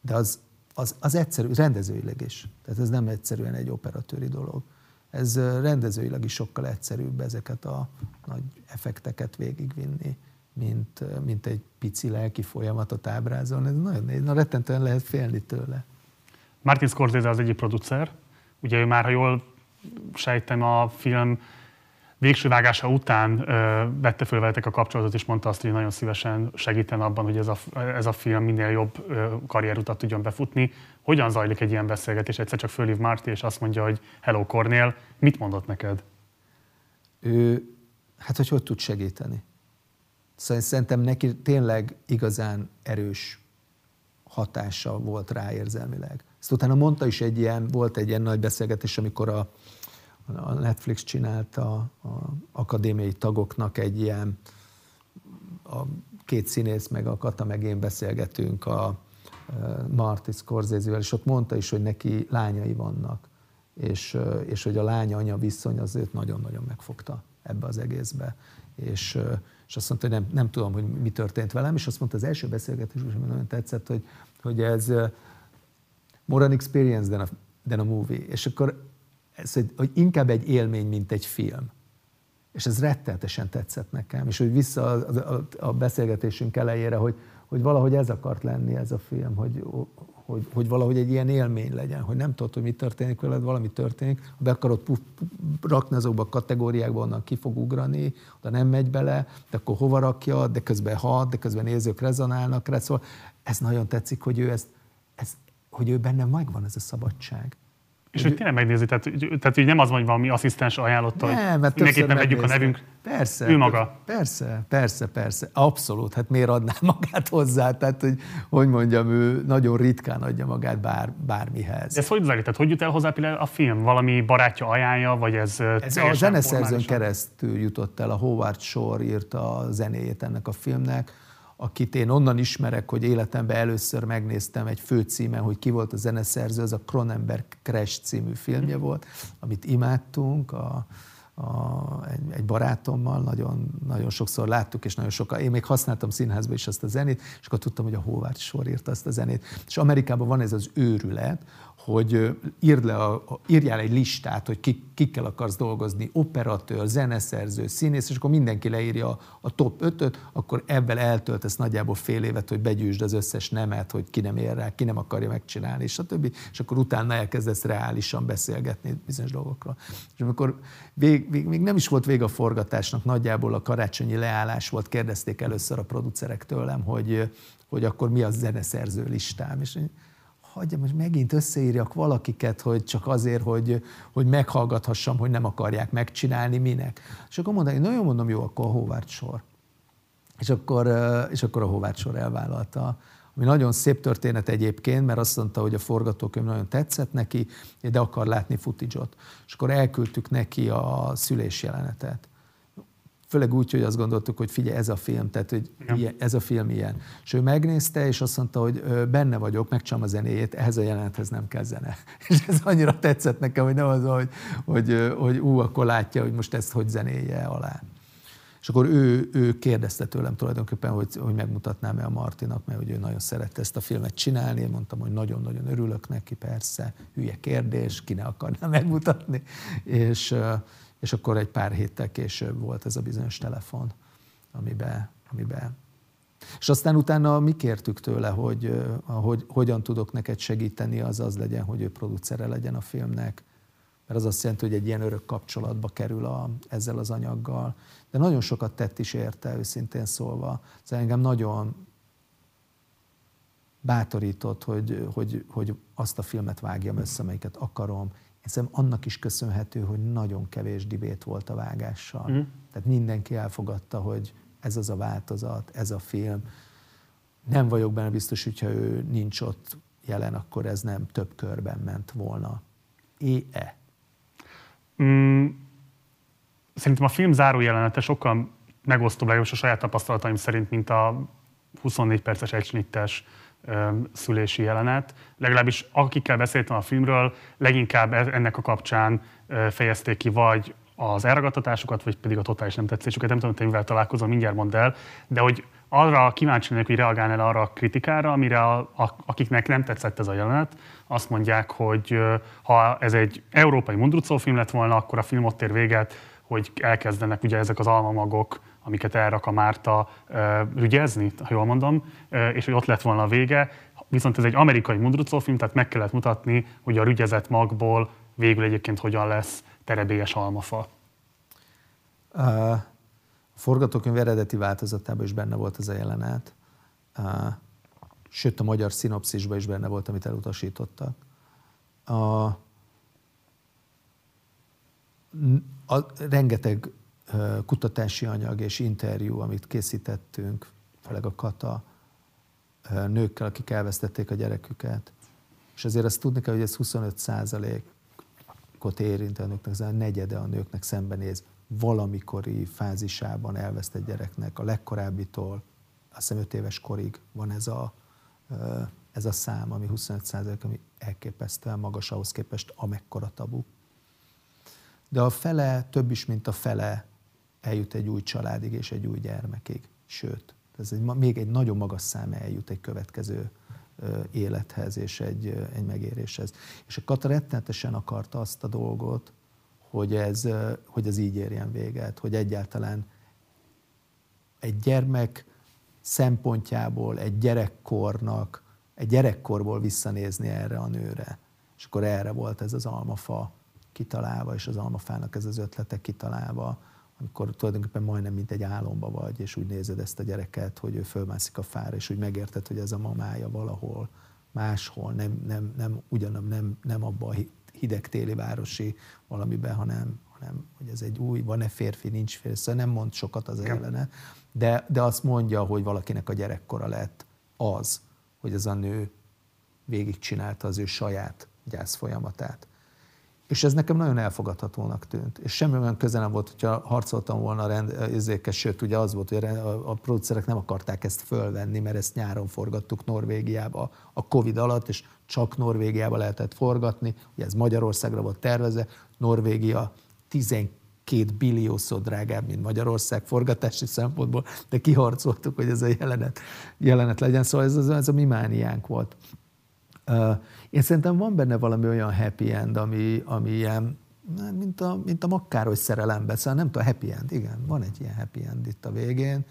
de az, az, az egyszerű, rendezőileg is. Tehát ez nem egyszerűen egy operatőri dolog. Ez rendezőileg is sokkal egyszerűbb ezeket a nagy effekteket végigvinni, mint, mint egy pici lelki folyamatot ábrázolni. Ez nagyon néz, na rettentően lehet félni tőle. Martin Scorsese az egyik producer, ugye ő már, ha jól sejtem, a film végső vágása után ö, vette föl veletek a kapcsolatot, és mondta azt, hogy nagyon szívesen segíten abban, hogy ez a, ez a film minél jobb ö, karrierutat tudjon befutni. Hogyan zajlik egy ilyen beszélgetés? Egyszer csak fölhív Marty, és azt mondja, hogy hello Cornél, mit mondott neked? Ő, hát hogy hogy tud segíteni. Szerintem neki tényleg igazán erős hatása volt rá érzelmileg. Ezt utána mondta is egy ilyen, volt egy ilyen nagy beszélgetés, amikor a, a Netflix csinálta a akadémiai tagoknak egy ilyen, a két színész, meg a Kata, meg én beszélgetünk a Marty scorsese és ott mondta is, hogy neki lányai vannak, és, és hogy a lánya-anya viszony az őt nagyon-nagyon megfogta ebbe az egészbe. És, és azt mondta, hogy nem, nem tudom, hogy mi történt velem, és azt mondta az első beszélgetés, ami nagyon tetszett, hogy, hogy ez more an experience than a, than a movie. És akkor ez, hogy, inkább egy élmény, mint egy film. És ez rettenetesen tetszett nekem. És hogy vissza a, a, a beszélgetésünk elejére, hogy, hogy valahogy ez akart lenni ez a film, hogy, hogy, hogy valahogy egy ilyen élmény legyen, hogy nem tudod, hogy mi történik veled, valami történik, be akarod puf, puf, rakni azokba a kategóriákba, onnan ki fog ugrani, oda nem megy bele, de akkor hova rakja, de közben hat, de közben nézők rezonálnak rá, szóval ez nagyon tetszik, hogy ő ezt, ez, hogy ő benne megvan ez a szabadság. És hogy tényleg megnézi, tehát, tehát így nem az van, hogy valami asszisztens ajánlotta, nem, hogy mert mindenképpen vegyük a nevünk. Persze. Ő maga. Persze, persze, persze. Abszolút. Hát miért adná magát hozzá? Tehát, hogy, hogy mondjam, ő nagyon ritkán adja magát bár, bármihez. De ez hogy zajlik? Tehát hogy jut el hozzá például a film? Valami barátja ajánlja, vagy ez Ez a zeneszerzőn keresztül jutott el. A Howard Shore írta a zenéjét ennek a filmnek akit én onnan ismerek, hogy életemben először megnéztem egy főcímen, hogy ki volt a zeneszerző, az a Cronenberg Crash című filmje volt, amit imádtunk, a, a, egy, egy barátommal, nagyon, nagyon sokszor láttuk, és nagyon sokan, én még használtam színházba is azt a zenét, és akkor tudtam, hogy a Howard Shore írta azt a zenét. És Amerikában van ez az őrület, hogy írd le a, írjál egy listát, hogy kik, kikkel akarsz dolgozni, operatőr, zeneszerző, színész, és akkor mindenki leírja a, a top 5-öt, akkor ebből eltöltesz nagyjából fél évet, hogy begyűjtsd az összes nemet, hogy ki nem ér rá, ki nem akarja megcsinálni, és a többi, és akkor utána elkezdesz reálisan beszélgetni bizonyos dolgokról. És amikor vég, vég, még nem is volt vége a forgatásnak, nagyjából a karácsonyi leállás volt, kérdezték először a producerek tőlem, hogy, hogy akkor mi a zeneszerző listám, és hagyjam, hogy megint összeírjak valakiket, hogy csak azért, hogy, hogy meghallgathassam, hogy nem akarják megcsinálni, minek. És akkor mondani, nagyon mondom, jó, akkor a Howard sor. És akkor, és akkor a Howard sor elvállalta ami nagyon szép történet egyébként, mert azt mondta, hogy a forgatókönyv nagyon tetszett neki, de akar látni footage-ot. És akkor elküldtük neki a szülés jelenetet. Főleg úgy, hogy azt gondoltuk, hogy figyelj, ez a film, tehát hogy ilyen, ez a film ilyen. És ő megnézte, és azt mondta, hogy benne vagyok, megcsom a zenéjét, ehhez a jelenethez nem kell zene. És ez annyira tetszett nekem, hogy nem az, hogy, hogy, hogy ú, akkor látja, hogy most ezt hogy zenéje alá. És akkor ő, ő kérdezte tőlem tulajdonképpen, hogy, hogy megmutatnám-e a Martinak, mert hogy ő nagyon szerette ezt a filmet csinálni. Én mondtam, hogy nagyon-nagyon örülök neki, persze, hülye kérdés, ki ne akarná megmutatni. És, és akkor egy pár héttel később volt ez a bizonyos telefon, amiben, amiben és aztán utána mi kértük tőle, hogy, hogy hogyan tudok neked segíteni, az az legyen, hogy ő producere legyen a filmnek, mert az azt jelenti, hogy egy ilyen örök kapcsolatba kerül a, ezzel az anyaggal. De nagyon sokat tett is érte, őszintén szólva. Ez engem nagyon bátorított, hogy, hogy, hogy azt a filmet vágjam össze, amelyiket akarom, Szerintem annak is köszönhető, hogy nagyon kevés dibét volt a vágással. Mm. Tehát mindenki elfogadta, hogy ez az a változat, ez a film. Nem vagyok benne biztos, hogyha ő nincs ott jelen, akkor ez nem több körben ment volna. É-e? Mm, szerintem a film záró jelenete sokkal megosztóbb, legalábbis a saját tapasztalataim szerint, mint a 24 perces egysnittes szülési jelenet. Legalábbis akikkel beszéltem a filmről, leginkább e- ennek a kapcsán fejezték ki vagy az elragadtatásukat, vagy pedig a totális nem tetszésüket. Nem tudom, hogy mivel találkozom, mindjárt mondd el, de hogy arra kíváncsi lennék, hogy reagálnál arra a kritikára, amire a, a, akiknek nem tetszett ez a jelenet, azt mondják, hogy ha ez egy európai mundrucó film lett volna, akkor a film ott ér véget, hogy elkezdenek ugye ezek az almamagok amiket elrak a Márta rügyezni, ha jól mondom, és hogy ott lett volna a vége. Viszont ez egy amerikai mundrucó film, tehát meg kellett mutatni, hogy a rügyezett magból végül egyébként hogyan lesz terebélyes almafa. A forgatókönyv eredeti változatában is benne volt ez a jelenet. Sőt, a magyar szinopszisban is benne volt, amit elutasítottak. A, a, rengeteg kutatási anyag és interjú, amit készítettünk, főleg a Kata, nőkkel, akik elvesztették a gyereküket. És azért azt tudni kell, hogy ez 25 százalékot érint a nőknek, ez a negyede a nőknek szembenéz valamikori fázisában elvesztett gyereknek, a legkorábbitól, azt hiszem 5 éves korig van ez a, ez a szám, ami 25 százalék, ami elképesztően magas ahhoz képest, amekkora tabu. De a fele, több is, mint a fele eljut egy új családig és egy új gyermekig. Sőt, ez egy, még egy nagyon magas szám eljut egy következő élethez és egy, egy megéréshez. És a Kata rettenetesen akarta azt a dolgot, hogy ez, hogy ez így érjen véget, hogy egyáltalán egy gyermek szempontjából, egy gyerekkornak, egy gyerekkorból visszanézni erre a nőre. És akkor erre volt ez az almafa kitalálva, és az almafának ez az ötlete kitalálva, amikor tulajdonképpen majdnem mint egy álomba vagy, és úgy nézed ezt a gyereket, hogy ő fölmászik a fára, és úgy megérted, hogy ez a mamája valahol máshol, nem, nem, nem ugyanam, nem, nem abban a hideg téli városi valamiben, hanem, hanem hogy ez egy új, van-e férfi, nincs férfi, szóval nem mond sokat az ellene, de, de azt mondja, hogy valakinek a gyerekkora lett az, hogy ez a nő végigcsinálta az ő saját gyász folyamatát. És ez nekem nagyon elfogadhatónak tűnt. És semmi olyan közel nem volt, hogyha harcoltam volna a rendezékes, sőt, ugye az volt, hogy a, a producerek nem akarták ezt fölvenni, mert ezt nyáron forgattuk Norvégiába a Covid alatt, és csak Norvégiába lehetett forgatni. Ugye ez Magyarországra volt tervezve. Norvégia 12 billiószor drágább, mint Magyarország forgatási szempontból, de kiharcoltuk, hogy ez a jelenet, jelenet legyen. Szóval ez, ez a mi mániánk volt. Én szerintem van benne valami olyan happy end, ami, ami ilyen, mint a, mint a makkáros szerelemben, szóval nem tudom, happy end, igen, van egy ilyen happy end itt a végén,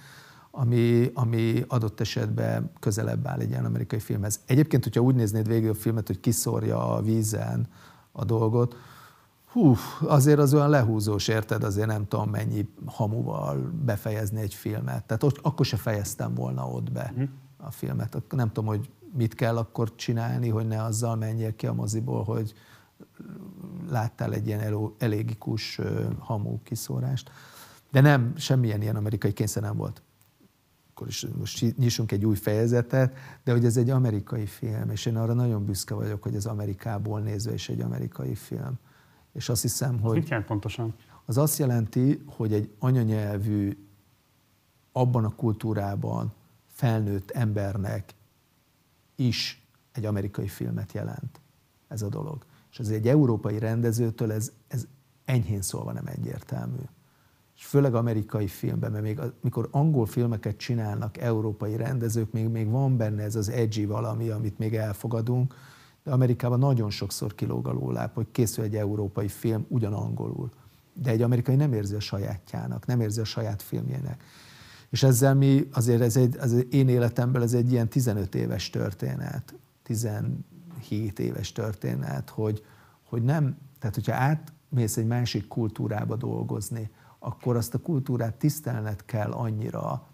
ami, ami adott esetben közelebb áll egy ilyen amerikai filmhez. Egyébként, hogyha úgy néznéd végül a filmet, hogy kiszórja a vízen a dolgot, hú, azért az olyan lehúzós, érted? Azért nem tudom mennyi hamuval befejezni egy filmet. Tehát ott, akkor se fejeztem volna ott be mhm. a filmet. Nem tudom, hogy mit kell akkor csinálni, hogy ne azzal menjél ki a moziból, hogy láttál egy ilyen elégikus hamu kiszórást. De nem, semmilyen ilyen amerikai kényszer nem volt. Akkor is most nyissunk egy új fejezetet, de hogy ez egy amerikai film, és én arra nagyon büszke vagyok, hogy ez Amerikából nézve is egy amerikai film. És azt hiszem, hogy... Mit jelent pontosan? Az azt jelenti, hogy egy anyanyelvű, abban a kultúrában felnőtt embernek is egy amerikai filmet jelent ez a dolog. És az egy európai rendezőtől ez, ez enyhén szólva nem egyértelmű. És főleg amerikai filmben, mert még mikor angol filmeket csinálnak európai rendezők, még, még van benne ez az edgy valami, amit még elfogadunk, de Amerikában nagyon sokszor kilóg a lóláp, hogy készül egy európai film ugyan angolul. De egy amerikai nem érzi a sajátjának, nem érzi a saját filmjének. És ezzel mi, azért ez egy, az én életemben ez egy ilyen 15 éves történet, 17 éves történet, hogy, hogy nem, tehát hogyha átmész egy másik kultúrába dolgozni, akkor azt a kultúrát tisztelned kell annyira,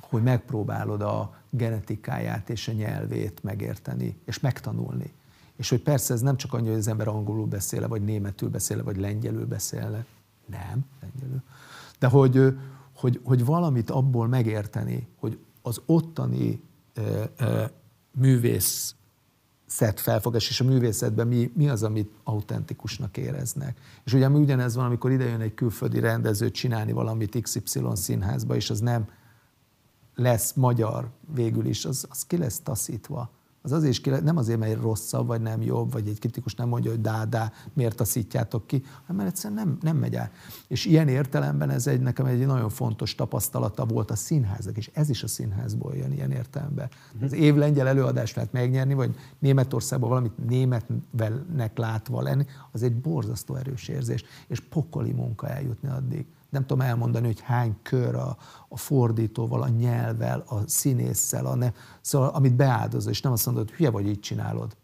hogy megpróbálod a genetikáját és a nyelvét megérteni, és megtanulni. És hogy persze ez nem csak annyi, hogy az ember angolul beszéle, vagy németül beszéle, vagy lengyelül beszéle. Nem, lengyelül. De hogy, hogy, hogy valamit abból megérteni, hogy az ottani ö, ö, művész szett felfogás, és a művészetben mi, mi az, amit autentikusnak éreznek. És ugye mi ugyanez van, amikor idejön egy külföldi rendező csinálni valamit XY színházba, és az nem lesz magyar végül is, az, az ki lesz taszítva az azért is nem azért, mert rosszabb, vagy nem jobb, vagy egy kritikus nem mondja, hogy dá, dá, miért taszítjátok ki, hanem mert egyszerűen nem, nem megy el. És ilyen értelemben ez egy, nekem egy nagyon fontos tapasztalata volt a színházak, és ez is a színházból jön ilyen értelemben. Az év lengyel előadást lehet megnyerni, vagy Németországban valamit németnek látva lenni, az egy borzasztó erős érzés, és pokoli munka eljutni addig nem tudom elmondani, hogy hány kör a, a fordítóval, a nyelvvel, a színésszel, a ne, szóval amit beáldozol, és nem azt mondod, hogy hülye vagy, így csinálod.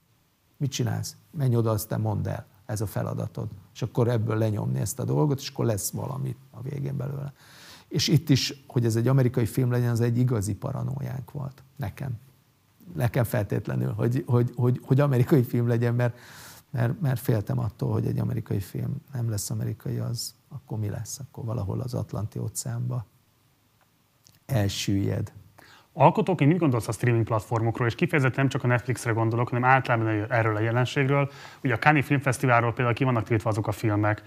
Mit csinálsz? Menj oda, aztán mondd el, ez a feladatod. És akkor ebből lenyomni ezt a dolgot, és akkor lesz valami a végén belőle. És itt is, hogy ez egy amerikai film legyen, az egy igazi paranójánk volt. Nekem. Nekem feltétlenül, hogy, hogy, hogy, hogy amerikai film legyen, mert, mert, mert féltem attól, hogy egy amerikai film nem lesz amerikai, az, akkor mi lesz? Akkor valahol az Atlanti óceánba elsüllyed. Alkotóként mit gondolsz a streaming platformokról, és kifejezetten nem csak a Netflixre gondolok, hanem általában erről a jelenségről. Ugye a Cannes Filmfesztiválról például ki vannak tiltva azok a filmek,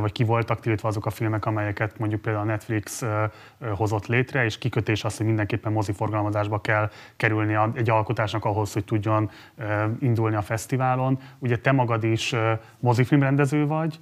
vagy ki voltak tiltva azok a filmek, amelyeket mondjuk például a Netflix hozott létre, és kikötés az, hogy mindenképpen moziforgalmazásba kell kerülni egy alkotásnak ahhoz, hogy tudjon indulni a fesztiválon. Ugye te magad is mozifilmrendező vagy,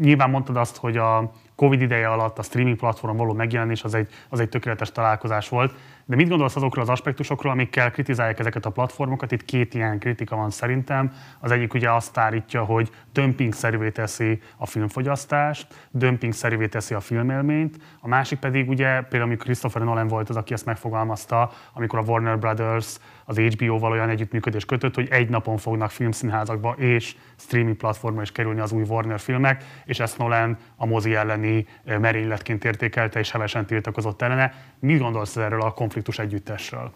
Nyilván mondtad azt, hogy a Covid ideje alatt a streaming platformon való megjelenés az egy, az egy tökéletes találkozás volt. De mit gondolsz azokról az aspektusokról, amikkel kritizálják ezeket a platformokat? Itt két ilyen kritika van szerintem. Az egyik ugye azt állítja, hogy dömpingszerűvé teszi a filmfogyasztást, dömpingszerűvé teszi a filmélményt. A másik pedig ugye például, Christopher Nolan volt az, aki ezt megfogalmazta, amikor a Warner Brothers az HBO-val olyan együttműködés kötött, hogy egy napon fognak filmszínházakba és streaming platformra is kerülni az új Warner filmek, és ezt Nolan a mozi elleni merényletként értékelte és hevesen tiltakozott ellene. Mit gondolsz erről a konfliktus együttesről?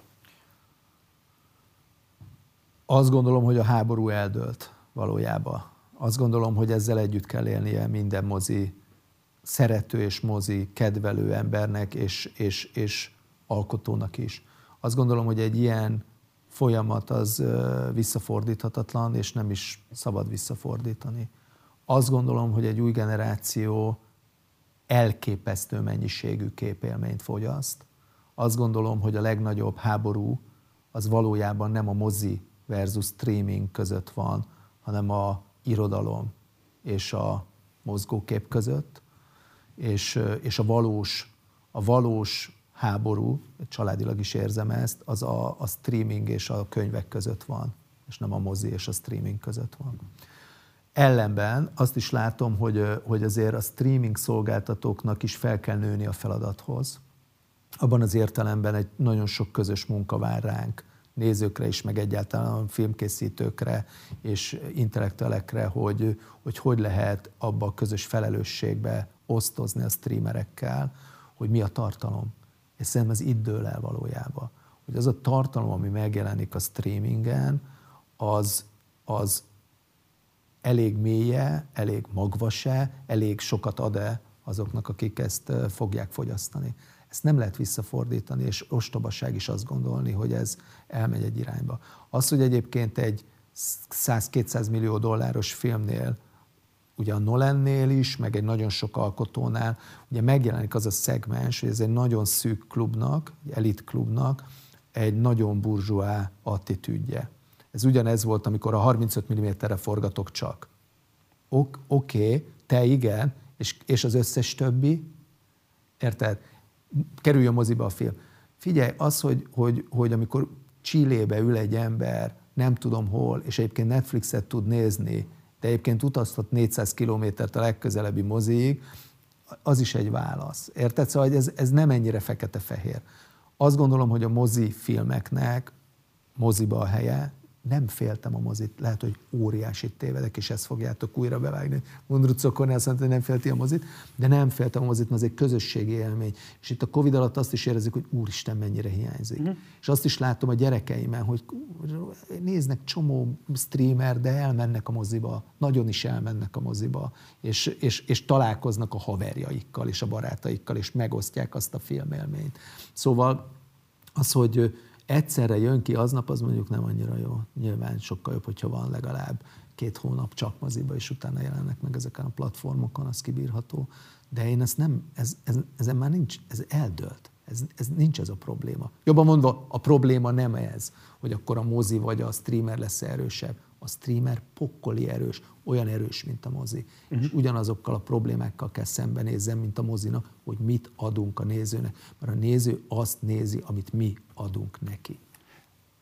Azt gondolom, hogy a háború eldőlt valójában. Azt gondolom, hogy ezzel együtt kell élnie minden mozi szerető és mozi kedvelő embernek és, és, és alkotónak is. Azt gondolom, hogy egy ilyen folyamat az visszafordíthatatlan, és nem is szabad visszafordítani. Azt gondolom, hogy egy új generáció elképesztő mennyiségű képélményt fogyaszt. Azt gondolom, hogy a legnagyobb háború az valójában nem a mozi versus streaming között van, hanem a irodalom és a mozgókép között, és, és a valós, a valós háború, családilag is érzem ezt, az a, a streaming és a könyvek között van, és nem a mozi és a streaming között van. Ellenben azt is látom, hogy, hogy azért a streaming szolgáltatóknak is fel kell nőni a feladathoz. Abban az értelemben egy nagyon sok közös munka vár ránk, nézőkre is, meg egyáltalán filmkészítőkre és intellektuelekre, hogy, hogy hogy lehet abba a közös felelősségbe osztozni a streamerekkel, hogy mi a tartalom. És szerintem ez itt dől el valójában. Hogy az a tartalom, ami megjelenik a streamingen, az, az elég mélye, elég magvase, elég sokat ad-e azoknak, akik ezt fogják fogyasztani. Ezt nem lehet visszafordítani, és ostobaság is azt gondolni, hogy ez elmegy egy irányba. Az, hogy egyébként egy 100-200 millió dolláros filmnél ugye a Nolannél is, meg egy nagyon sok alkotónál, ugye megjelenik az a szegmens, hogy ez egy nagyon szűk klubnak, egy elit klubnak egy nagyon burzsóá attitűdje. Ez ugyanez volt, amikor a 35 mm-re forgatok csak. Oké, okay, te igen, és, és az összes többi, érted? Kerüljön moziba a film. Figyelj, az, hogy, hogy, hogy amikor Csillébe ül egy ember, nem tudom hol, és egyébként Netflixet tud nézni, de egyébként utazhat 400 kilométert a legközelebbi moziig, az is egy válasz. Érted? Szóval ez, ez nem ennyire fekete-fehér. Azt gondolom, hogy a mozi filmeknek moziba a helye, nem féltem a mozit, lehet, hogy óriási tévedek, és ezt fogjátok újra bevágni. Mundruc Okorni azt mondta, hogy nem félti a mozit, de nem féltem a mozit, mert ez egy közösségi élmény. És itt a Covid alatt azt is érezzük, hogy úristen, mennyire hiányzik. Mm. És azt is látom a gyerekeimen, hogy néznek csomó streamer, de elmennek a moziba, nagyon is elmennek a moziba, és, és, és találkoznak a haverjaikkal és a barátaikkal, és megosztják azt a filmélményt. Szóval az, hogy egyszerre jön ki aznap, az mondjuk nem annyira jó. Nyilván sokkal jobb, hogyha van legalább két hónap csak moziba, és utána jelennek meg ezeken a platformokon, az kibírható. De én ezt nem, ez, ez, ezen már nincs, ez eldőlt. Ez, ez nincs ez a probléma. Jobban mondva, a probléma nem ez, hogy akkor a mozi vagy a streamer lesz erősebb a streamer pokkoli erős, olyan erős, mint a mozi. Uh-huh. És ugyanazokkal a problémákkal kell szembenézzen, mint a mozinak, hogy mit adunk a nézőnek. Mert a néző azt nézi, amit mi adunk neki.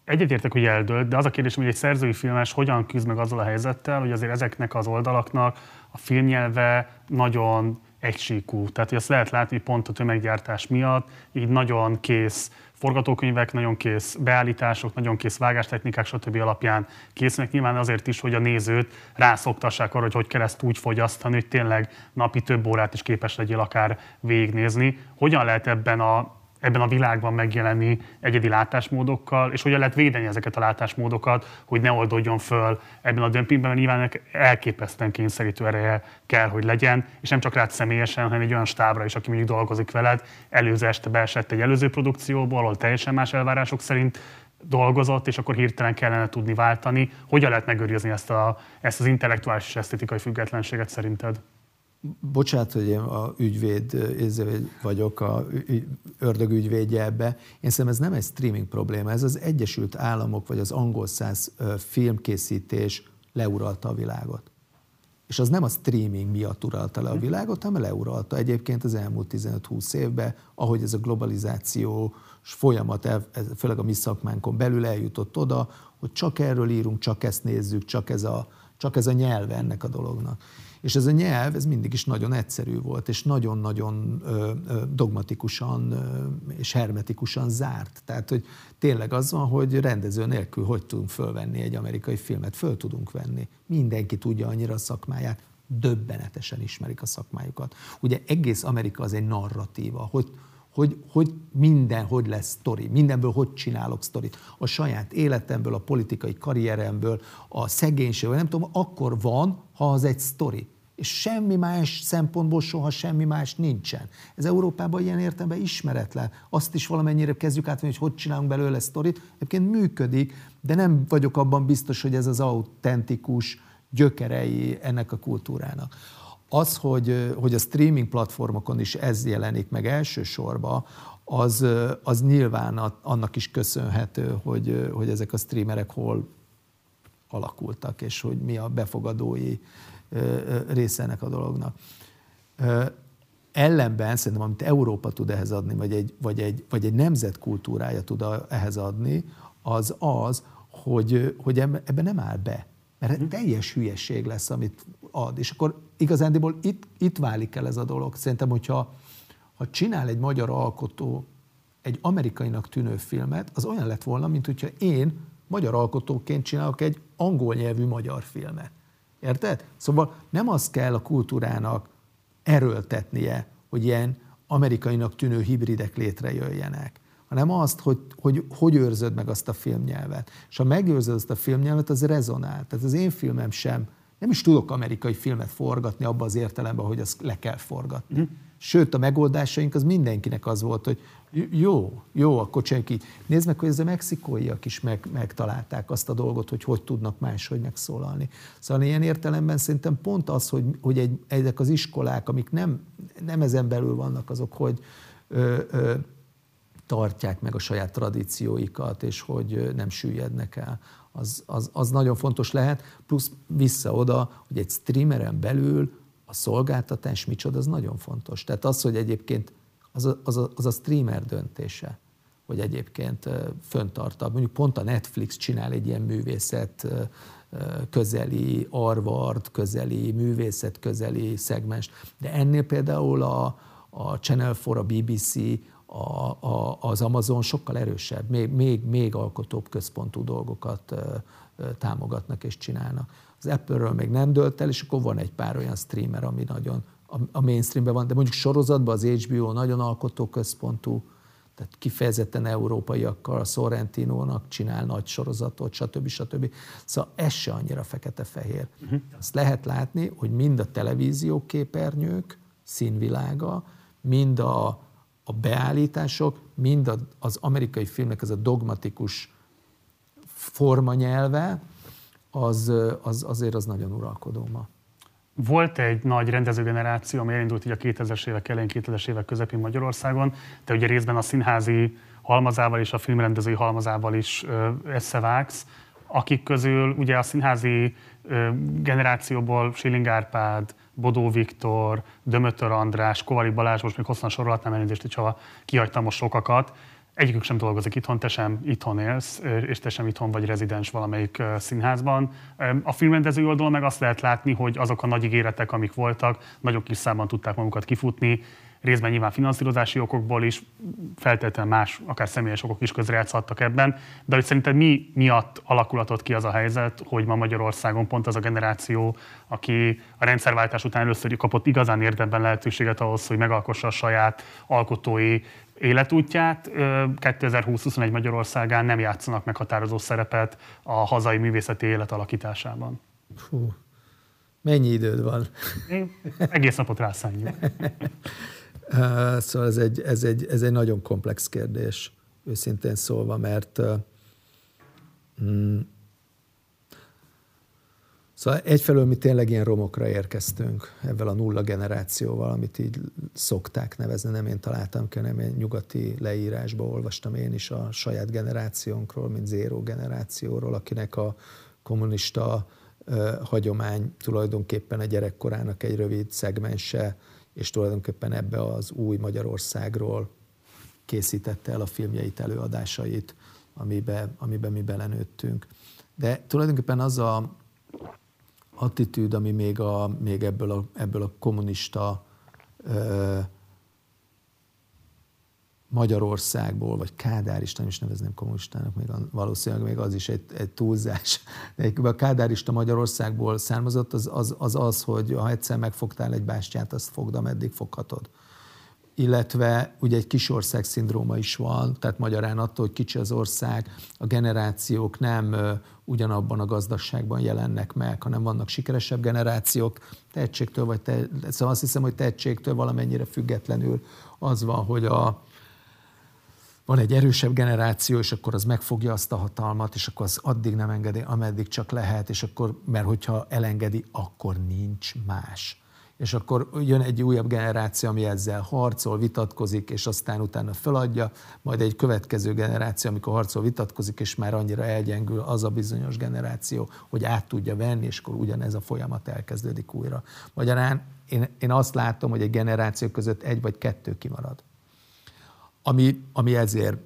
Egyetértek, hogy eldőlt, de az a kérdés, hogy egy szerzői filmes hogyan küzd meg azzal a helyzettel, hogy azért ezeknek az oldalaknak a filmnyelve nagyon egysíkú. Tehát azt lehet látni, pont a tömeggyártás miatt így nagyon kész forgatókönyvek, nagyon kész beállítások, nagyon kész vágástechnikák, stb. alapján készülnek. Nyilván azért is, hogy a nézőt rászoktassák arra, hogy hogy kell ezt úgy fogyasztani, hogy tényleg napi több órát is képes legyél akár végignézni. Hogyan lehet ebben a ebben a világban megjelenni egyedi látásmódokkal, és hogyan lehet védeni ezeket a látásmódokat, hogy ne oldódjon föl ebben a dömpingben, mert nyilván elképesztően kényszerítő ereje kell, hogy legyen, és nem csak rád személyesen, hanem egy olyan stábra is, aki mondjuk dolgozik veled, előző este beesett egy előző produkcióból, ahol teljesen más elvárások szerint dolgozott, és akkor hirtelen kellene tudni váltani. Hogyan lehet megőrizni ezt, a, ezt az intellektuális és esztetikai függetlenséget szerinted? Bocsánat, hogy én a ügyvéd vagyok, a ördög ügyvédje ebbe. Én szerintem ez nem egy streaming probléma, ez az Egyesült Államok vagy az angol száz filmkészítés leuralta a világot. És az nem a streaming miatt uralta le a világot, hanem leuralta egyébként az elmúlt 15-20 évben, ahogy ez a globalizáció folyamat, főleg a mi szakmánkon belül eljutott oda, hogy csak erről írunk, csak ezt nézzük, csak ez a, csak ez a nyelve ennek a dolognak. És ez a nyelv, ez mindig is nagyon egyszerű volt, és nagyon-nagyon dogmatikusan és hermetikusan zárt. Tehát, hogy tényleg az van, hogy rendező nélkül hogy tudunk fölvenni egy amerikai filmet? Föl tudunk venni. Mindenki tudja annyira a szakmáját, döbbenetesen ismerik a szakmájukat. Ugye egész Amerika az egy narratíva, hogy hogy, hogy minden hogy lesz sztori, mindenből hogy csinálok sztorit. A saját életemből, a politikai karrieremből, a szegénységből, nem tudom, akkor van, ha az egy sztori. És semmi más szempontból soha semmi más nincsen. Ez Európában ilyen értelemben ismeretlen. Azt is valamennyire kezdjük át, hogy hogy csinálunk belőle sztorit. Egyébként működik, de nem vagyok abban biztos, hogy ez az autentikus gyökerei ennek a kultúrának. Az, hogy, hogy a streaming platformokon is ez jelenik meg elsősorban, az, az nyilván annak is köszönhető, hogy, hogy ezek a streamerek hol alakultak, és hogy mi a befogadói része ennek a dolognak. Ellenben szerintem, amit Európa tud ehhez adni, vagy egy, vagy egy, vagy egy nemzet kultúrája tud ehhez adni, az az, hogy, hogy ebbe nem áll be. Mert mhm. teljes hülyeség lesz, amit ad. És akkor igazándiból itt, itt válik el ez a dolog. Szerintem, hogyha ha csinál egy magyar alkotó egy amerikainak tűnő filmet, az olyan lett volna, mint hogyha én magyar alkotóként csinálok egy angol nyelvű magyar filmet. Érted? Szóval nem az kell a kultúrának erőltetnie, hogy ilyen amerikainak tűnő hibridek létrejöjjenek, hanem azt, hogy, hogy hogy őrzöd meg azt a filmnyelvet. És ha megőrzöd azt a filmnyelvet, az rezonál. Tehát az én filmem sem, nem is tudok amerikai filmet forgatni abban az értelemben, hogy azt le kell forgatni. Mm. Sőt, a megoldásaink az mindenkinek az volt, hogy jó, jó, akkor csináljuk így. Nézd meg, hogy ez a mexikóiak is meg, megtalálták azt a dolgot, hogy hogy tudnak máshogy megszólalni. Szóval ilyen értelemben szerintem pont az, hogy, hogy egy, ezek az iskolák, amik nem, nem ezen belül vannak, azok, hogy ö, ö, tartják meg a saját tradícióikat, és hogy nem süllyednek el. Az, az, az nagyon fontos lehet, plusz vissza oda, hogy egy streameren belül a szolgáltatás micsoda, az nagyon fontos. Tehát az, hogy egyébként az a, az a, az a streamer döntése, hogy egyébként föntarta. Mondjuk pont a Netflix csinál egy ilyen művészet közeli, Arvard közeli, művészet közeli szegmens, de ennél például a, a Channel 4, a BBC, a, a, az Amazon sokkal erősebb, még, még, még alkotóbb központú dolgokat támogatnak és csinálnak. Az Apple-ről még nem dölt el, és akkor van egy pár olyan streamer, ami nagyon a mainstreamben van, de mondjuk sorozatban az HBO nagyon alkotóközpontú, tehát kifejezetten európaiakkal, a Sorrentino-nak csinál nagy sorozatot, stb. stb. Szóval ez se annyira fekete-fehér. Uh-huh. Azt lehet látni, hogy mind a televízió képernyők színvilága, mind a, a beállítások, mind a, az amerikai filmnek ez a dogmatikus formanyelve, az, az azért az nagyon uralkodó ma. Volt egy nagy rendezőgeneráció, ami elindult így a 2000-es évek elején, 2000-es évek közepén Magyarországon, de ugye részben a színházi halmazával és a filmrendezői halmazával is összevágsz, akik közül ugye a színházi generációból Siling Árpád, Bodó Viktor, Dömötör András, Kovari Balázs, most még hosszan sorolhatnám elnézést, hogyha kihagytam most sokakat, egyikük sem dolgozik itthon, te sem itthon élsz, és te sem itthon vagy rezidens valamelyik színházban. A filmrendező oldalon meg azt lehet látni, hogy azok a nagy ígéretek, amik voltak, nagyon kis számban tudták magukat kifutni, részben nyilván finanszírozási okokból is, feltétlenül más, akár személyes okok is közrejátszhattak ebben, de hogy szerinted mi miatt alakulatott ki az a helyzet, hogy ma Magyarországon pont az a generáció, aki a rendszerváltás után először kapott igazán érdemben lehetőséget ahhoz, hogy megalkossa a saját alkotói életútját 2020-21 Magyarországán nem játszanak meghatározó szerepet a hazai művészeti élet alakításában? Fú, mennyi időd van? Én egész napot rászánjuk. szóval ez egy, ez, egy, ez egy nagyon komplex kérdés, őszintén szólva, mert mm, Szóval egyfelől mi tényleg ilyen romokra érkeztünk ebben a nulla generációval, amit így szokták nevezni, nem én találtam ki, hanem én nyugati leírásba olvastam én is a saját generációnkról, mint zéró generációról, akinek a kommunista uh, hagyomány tulajdonképpen a gyerekkorának egy rövid szegmense, és tulajdonképpen ebbe az új Magyarországról készítette el a filmjeit, előadásait, amiben amibe mi belenőttünk. De tulajdonképpen az a attitűd, ami még, a, még ebből, a, ebből a kommunista ö, Magyarországból, vagy kádárista, nem is nevezném kommunistának, még a, valószínűleg még az is egy, egy túlzás. De a kádárista Magyarországból származott, az az, az az, hogy ha egyszer megfogtál egy bástyát, azt fogd, ameddig foghatod illetve ugye egy kisország szindróma is van, tehát magyarán attól, hogy kicsi az ország, a generációk nem ugyanabban a gazdaságban jelennek meg, hanem vannak sikeresebb generációk, tehetségtől vagy te, szóval azt hiszem, hogy tehetségtől valamennyire függetlenül az van, hogy a, van egy erősebb generáció, és akkor az megfogja azt a hatalmat, és akkor az addig nem engedi, ameddig csak lehet, és akkor, mert hogyha elengedi, akkor nincs más és akkor jön egy újabb generáció, ami ezzel harcol, vitatkozik, és aztán utána feladja, majd egy következő generáció, amikor harcol, vitatkozik, és már annyira elgyengül az a bizonyos generáció, hogy át tudja venni, és akkor ugyanez a folyamat elkezdődik újra. Magyarán én, én azt látom, hogy egy generáció között egy vagy kettő kimarad. Ami, ami ezért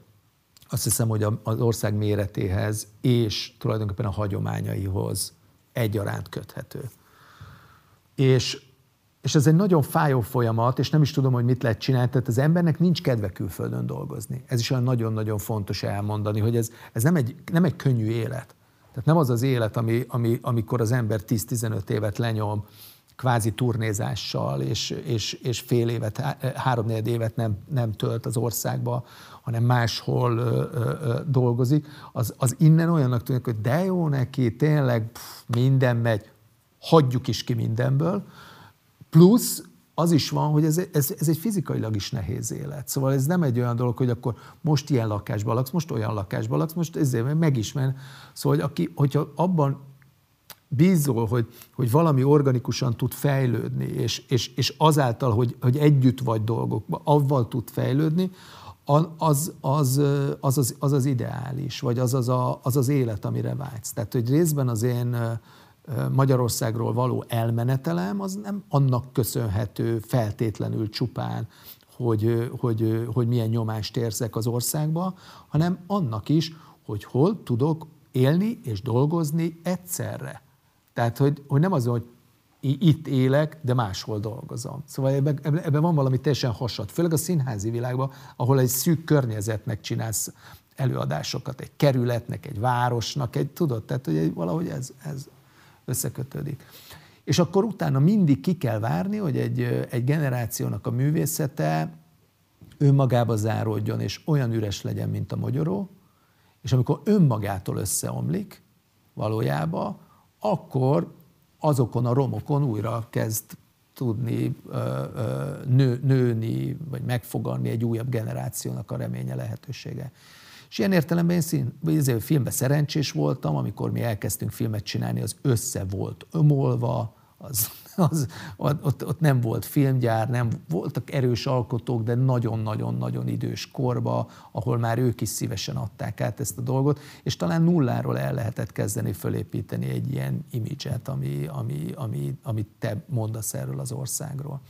azt hiszem, hogy az ország méretéhez és tulajdonképpen a hagyományaihoz egyaránt köthető. És és ez egy nagyon fájó folyamat, és nem is tudom, hogy mit lehet csinálni. Tehát az embernek nincs kedve külföldön dolgozni. Ez is olyan nagyon-nagyon fontos elmondani, hogy ez, ez nem, egy, nem egy könnyű élet. Tehát nem az az élet, ami, ami, amikor az ember 10-15 évet lenyom, kvázi turnézással, és, és, és fél évet, három évet nem, nem tölt az országba, hanem máshol ö, ö, ö, dolgozik, az, az innen olyannak tűnik, hogy de jó neki, tényleg pff, minden megy, hagyjuk is ki mindenből, Plusz az is van, hogy ez, ez, ez egy fizikailag is nehéz élet. Szóval ez nem egy olyan dolog, hogy akkor most ilyen lakásban laksz, most olyan lakásban laksz, most ezért megismer. Szóval, hogy aki, hogyha abban bízol, hogy, hogy valami organikusan tud fejlődni, és, és, és azáltal, hogy, hogy együtt vagy dolgokban, avval tud fejlődni, az az, az, az, az, az ideális, vagy az az, a, az az élet, amire vágysz. Tehát, hogy részben az én Magyarországról való elmenetelem az nem annak köszönhető feltétlenül csupán, hogy, hogy, hogy milyen nyomást érzek az országba, hanem annak is, hogy hol tudok élni és dolgozni egyszerre. Tehát, hogy, hogy nem az, hogy itt élek, de máshol dolgozom. Szóval ebben, ebben van valami teljesen hasad. Főleg a színházi világban, ahol egy szűk környezetnek csinálsz előadásokat, egy kerületnek, egy városnak, egy, tudod, tehát hogy valahogy ez, ez, összekötődik. És akkor utána mindig ki kell várni, hogy egy, egy generációnak a művészete önmagába záródjon, és olyan üres legyen, mint a magyaró, és amikor önmagától összeomlik valójában, akkor azokon a romokon újra kezd tudni nő, nőni, vagy megfogalni egy újabb generációnak a reménye lehetősége. És ilyen értelemben én szín, vagy filmben szerencsés voltam, amikor mi elkezdtünk filmet csinálni, az össze volt ömolva, az, az, ott, ott nem volt filmgyár, nem voltak erős alkotók, de nagyon-nagyon-nagyon idős korba, ahol már ők is szívesen adták át ezt a dolgot, és talán nulláról el lehetett kezdeni fölépíteni egy ilyen imidzset, ami, ami, ami, amit te mondasz erről az országról.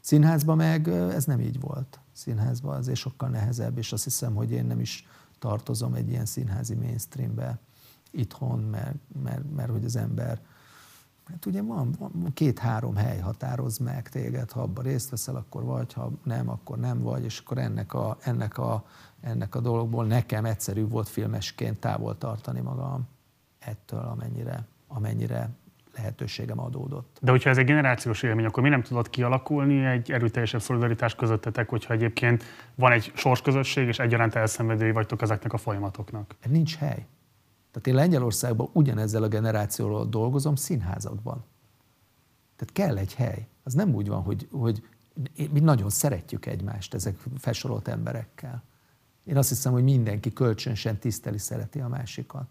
Színházban meg ez nem így volt. Színházban azért sokkal nehezebb, és azt hiszem, hogy én nem is tartozom egy ilyen színházi mainstreambe itthon, mert, mert, mert hogy az ember, hát ugye van, van két-három hely határoz meg téged, ha abban részt veszel, akkor vagy, ha nem, akkor nem vagy, és akkor ennek a, ennek a, ennek a dologból nekem egyszerű volt filmesként távol tartani magam ettől, amennyire, amennyire lehetőségem adódott. De hogyha ez egy generációs élmény, akkor mi nem tudott kialakulni egy erőteljesebb szolidaritás közöttetek, hogyha egyébként van egy sorsközösség, és egyaránt elszenvedői vagytok ezeknek a folyamatoknak? Nincs hely. Tehát én Lengyelországban ugyanezzel a generációról dolgozom színházakban. Tehát kell egy hely. Az nem úgy van, hogy, hogy mi nagyon szeretjük egymást ezek felsorolt emberekkel. Én azt hiszem, hogy mindenki kölcsönösen tiszteli, szereti a másikat.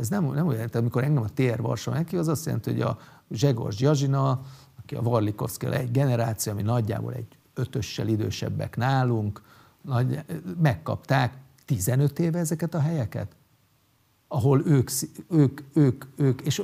Ez nem, nem olyan, amikor engem a TR Varsó meghív, az azt jelenti, hogy a Zsegors Gyazsina, aki a Varlikovszki egy generáció, ami nagyjából egy ötössel idősebbek nálunk, nagy, megkapták 15 éve ezeket a helyeket, ahol ők, ők, ők, ők és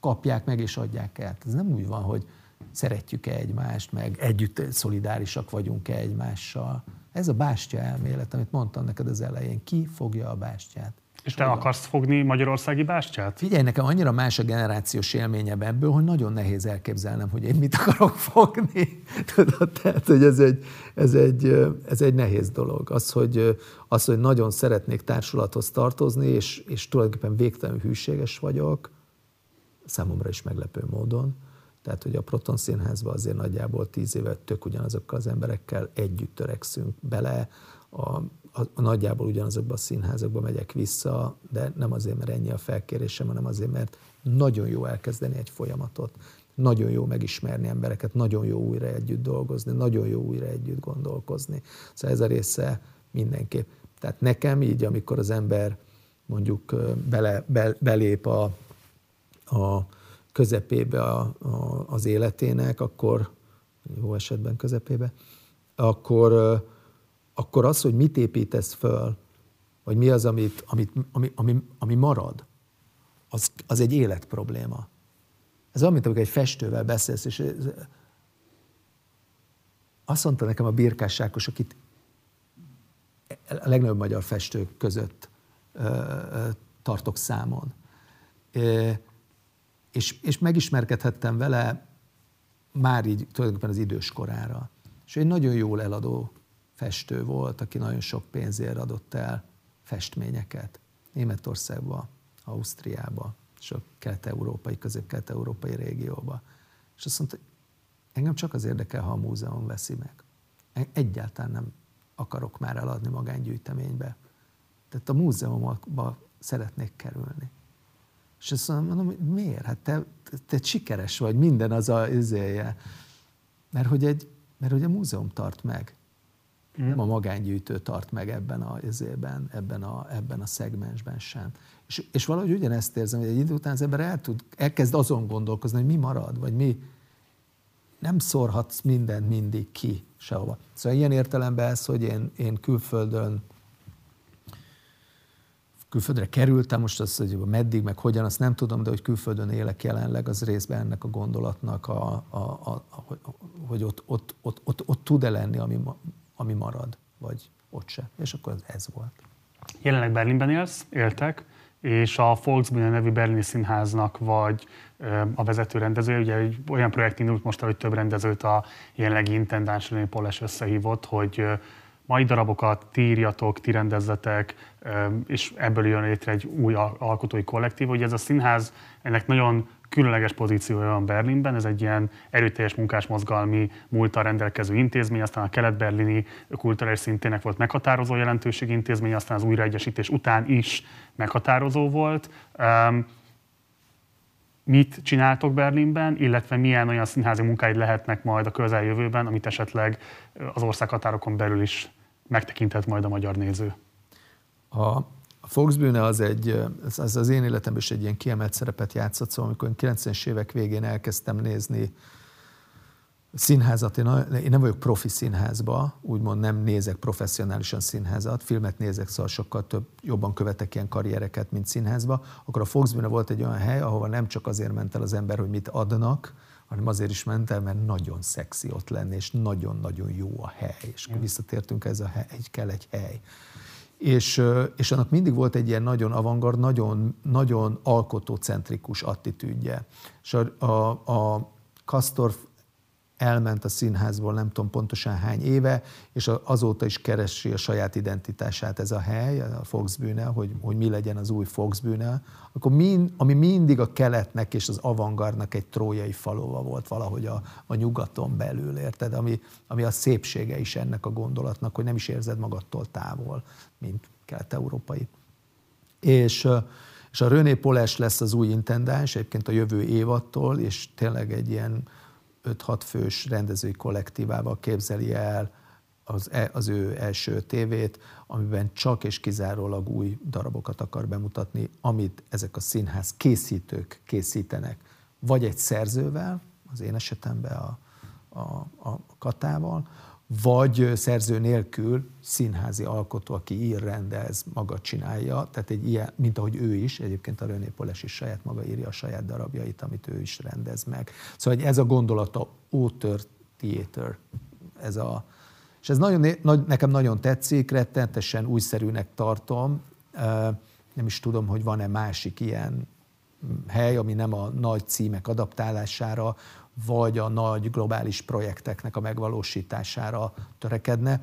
kapják meg és adják el. Ez nem úgy van, hogy szeretjük-e egymást, meg együtt szolidárisak vagyunk-e egymással. Ez a bástya elmélet, amit mondtam neked az elején. Ki fogja a bástyát? És te akarsz fogni magyarországi bástyát? Figyelj, nekem annyira más a generációs élményem ebből, hogy nagyon nehéz elképzelnem, hogy én mit akarok fogni. Tudod, tehát, hogy ez egy, ez egy, ez egy nehéz dolog. Az hogy, az, hogy nagyon szeretnék társulathoz tartozni, és, és tulajdonképpen végtelenül hűséges vagyok, számomra is meglepő módon. Tehát, hogy a Proton Színházba azért nagyjából tíz évet tök ugyanazokkal az emberekkel együtt törekszünk bele, a a, nagyjából ugyanazokban a színházakba megyek vissza, de nem azért, mert ennyi a felkérésem, hanem azért, mert nagyon jó elkezdeni egy folyamatot, nagyon jó megismerni embereket, nagyon jó újra együtt dolgozni, nagyon jó újra együtt gondolkozni. Szóval ez a része mindenképp. Tehát nekem így, amikor az ember mondjuk bele, be, belép a, a közepébe a, a, az életének, akkor jó esetben közepébe, akkor akkor az, hogy mit építesz föl, vagy mi az, amit, amit, ami, ami, ami marad, az, az egy életprobléma. Ez olyan, mint amikor egy festővel beszélsz, és azt mondta nekem a Birkás Sákos, akit a legnagyobb magyar festők között tartok számon. És, és megismerkedhettem vele már így tulajdonképpen az idős korára. És egy nagyon jól eladó festő volt, aki nagyon sok pénzért adott el festményeket. Németországba, Ausztriába, és a kelet-európai, közép-kelet-európai régióba. És azt mondta, engem csak az érdekel, ha a múzeum veszi meg. Egyáltalán nem akarok már eladni magángyűjteménybe. Tehát a múzeumokba szeretnék kerülni. És azt mondom, hogy miért? Hát te, te sikeres vagy, minden az a izéje. Mert hogy, egy, mert hogy a múzeum tart meg. Nem a magángyűjtő tart meg ebben a, ezében, ebben a, ebben a szegmensben sem. És, és valahogy ugyanezt érzem, hogy egy idő után az ember el tud, elkezd azon gondolkozni, hogy mi marad, vagy mi. Nem szórhatsz mindent mindig ki sehova. Szóval ilyen értelemben ez, hogy én, én külföldön külföldre kerültem, most az, hogy meddig, meg hogyan, azt nem tudom, de hogy külföldön élek jelenleg, az részben ennek a gondolatnak, a, a, a, a, hogy ott, ott, ott, ott, ott tud-e lenni, ami, ami marad, vagy ott se. És akkor ez volt. Jelenleg Berlinben élsz, éltek, és a Volksbühne nevű berlini színháznak vagy a vezető rendezője, ugye egy olyan projekt indult most, hogy több rendezőt a jelenlegi intendáns René Poles összehívott, hogy mai darabokat ti írjatok, ti rendezzetek, és ebből jön létre egy új alkotói kollektív. Ugye ez a színház, ennek nagyon különleges pozíciója van Berlinben, ez egy ilyen erőteljes munkásmozgalmi múltal rendelkező intézmény, aztán a kelet-berlini kulturális szintének volt meghatározó jelentőség intézmény, aztán az újraegyesítés után is meghatározó volt. Um, mit csináltok Berlinben, illetve milyen olyan színházi munkáid lehetnek majd a közeljövőben, amit esetleg az országhatárokon belül is megtekinthet majd a magyar néző? A a Volksbühne az, egy, az az én életemben is egy ilyen kiemelt szerepet játszott, szóval amikor én 90-es évek végén elkezdtem nézni színházat, én, én nem vagyok profi színházba, úgymond nem nézek professzionálisan színházat, filmet nézek, szóval sokkal több, jobban követek ilyen karriereket, mint színházba, akkor a Volksbühne volt egy olyan hely, ahova nem csak azért ment el az ember, hogy mit adnak, hanem azért is ment el, mert nagyon szexi ott lenni, és nagyon-nagyon jó a hely. És visszatértünk ez a hely, kell egy hely és, és annak mindig volt egy ilyen nagyon avantgard, nagyon, nagyon alkotócentrikus attitűdje. És a, a, a Kastorf elment a színházból nem tudom pontosan hány éve, és azóta is keresi a saját identitását ez a hely, a Foxbűne, hogy, hogy mi legyen az új Foxbűne, akkor mind, ami mindig a keletnek és az avantgardnak egy trójai falova volt valahogy a, a nyugaton belül, érted? Ami, ami a szépsége is ennek a gondolatnak, hogy nem is érzed magadtól távol, mint kelet-európai. És, és a René Poles lesz az új intendáns, egyébként a jövő évattól, és tényleg egy ilyen 5-6 fős rendezői kollektívával képzeli el az, e, az ő első tévét, amiben csak és kizárólag új darabokat akar bemutatni, amit ezek a színház készítők készítenek, vagy egy szerzővel, az én esetemben a, a, a Katával, vagy szerző nélkül színházi alkotó, aki ír, rendez, maga csinálja, tehát egy ilyen, mint ahogy ő is, egyébként a René Poles is saját maga írja a saját darabjait, amit ő is rendez meg. Szóval ez a gondolata author theater, ez a, és ez nagyon, nekem nagyon tetszik, rettenetesen újszerűnek tartom, nem is tudom, hogy van-e másik ilyen hely, ami nem a nagy címek adaptálására, vagy a nagy globális projekteknek a megvalósítására törekedne.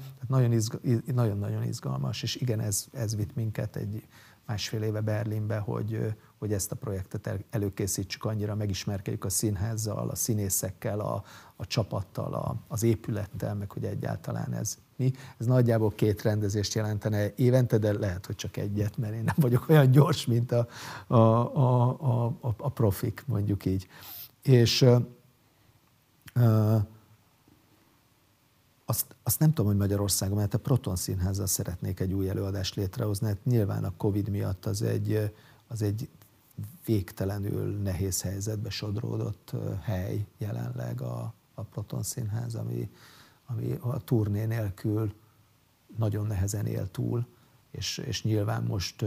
nagyon-nagyon izgalmas, és igen, ez, ez vitt minket egy másfél éve Berlinbe, hogy, hogy ezt a projektet előkészítsük, annyira megismerkedjük a színházzal, a színészekkel, a, a csapattal, a, az épülettel, meg hogy egyáltalán ez mi. Ez nagyjából két rendezést jelentene évente, de lehet, hogy csak egyet, mert én nem vagyok olyan gyors, mint a, a, a, a, a profik, mondjuk így. És azt, azt nem tudom, hogy Magyarországon, mert a Proton Színházzal szeretnék egy új előadást létrehozni, hát nyilván a Covid miatt az egy, az egy végtelenül nehéz helyzetbe sodródott hely jelenleg a, a Proton Színház, ami, ami a turné nélkül nagyon nehezen él túl, és, és nyilván most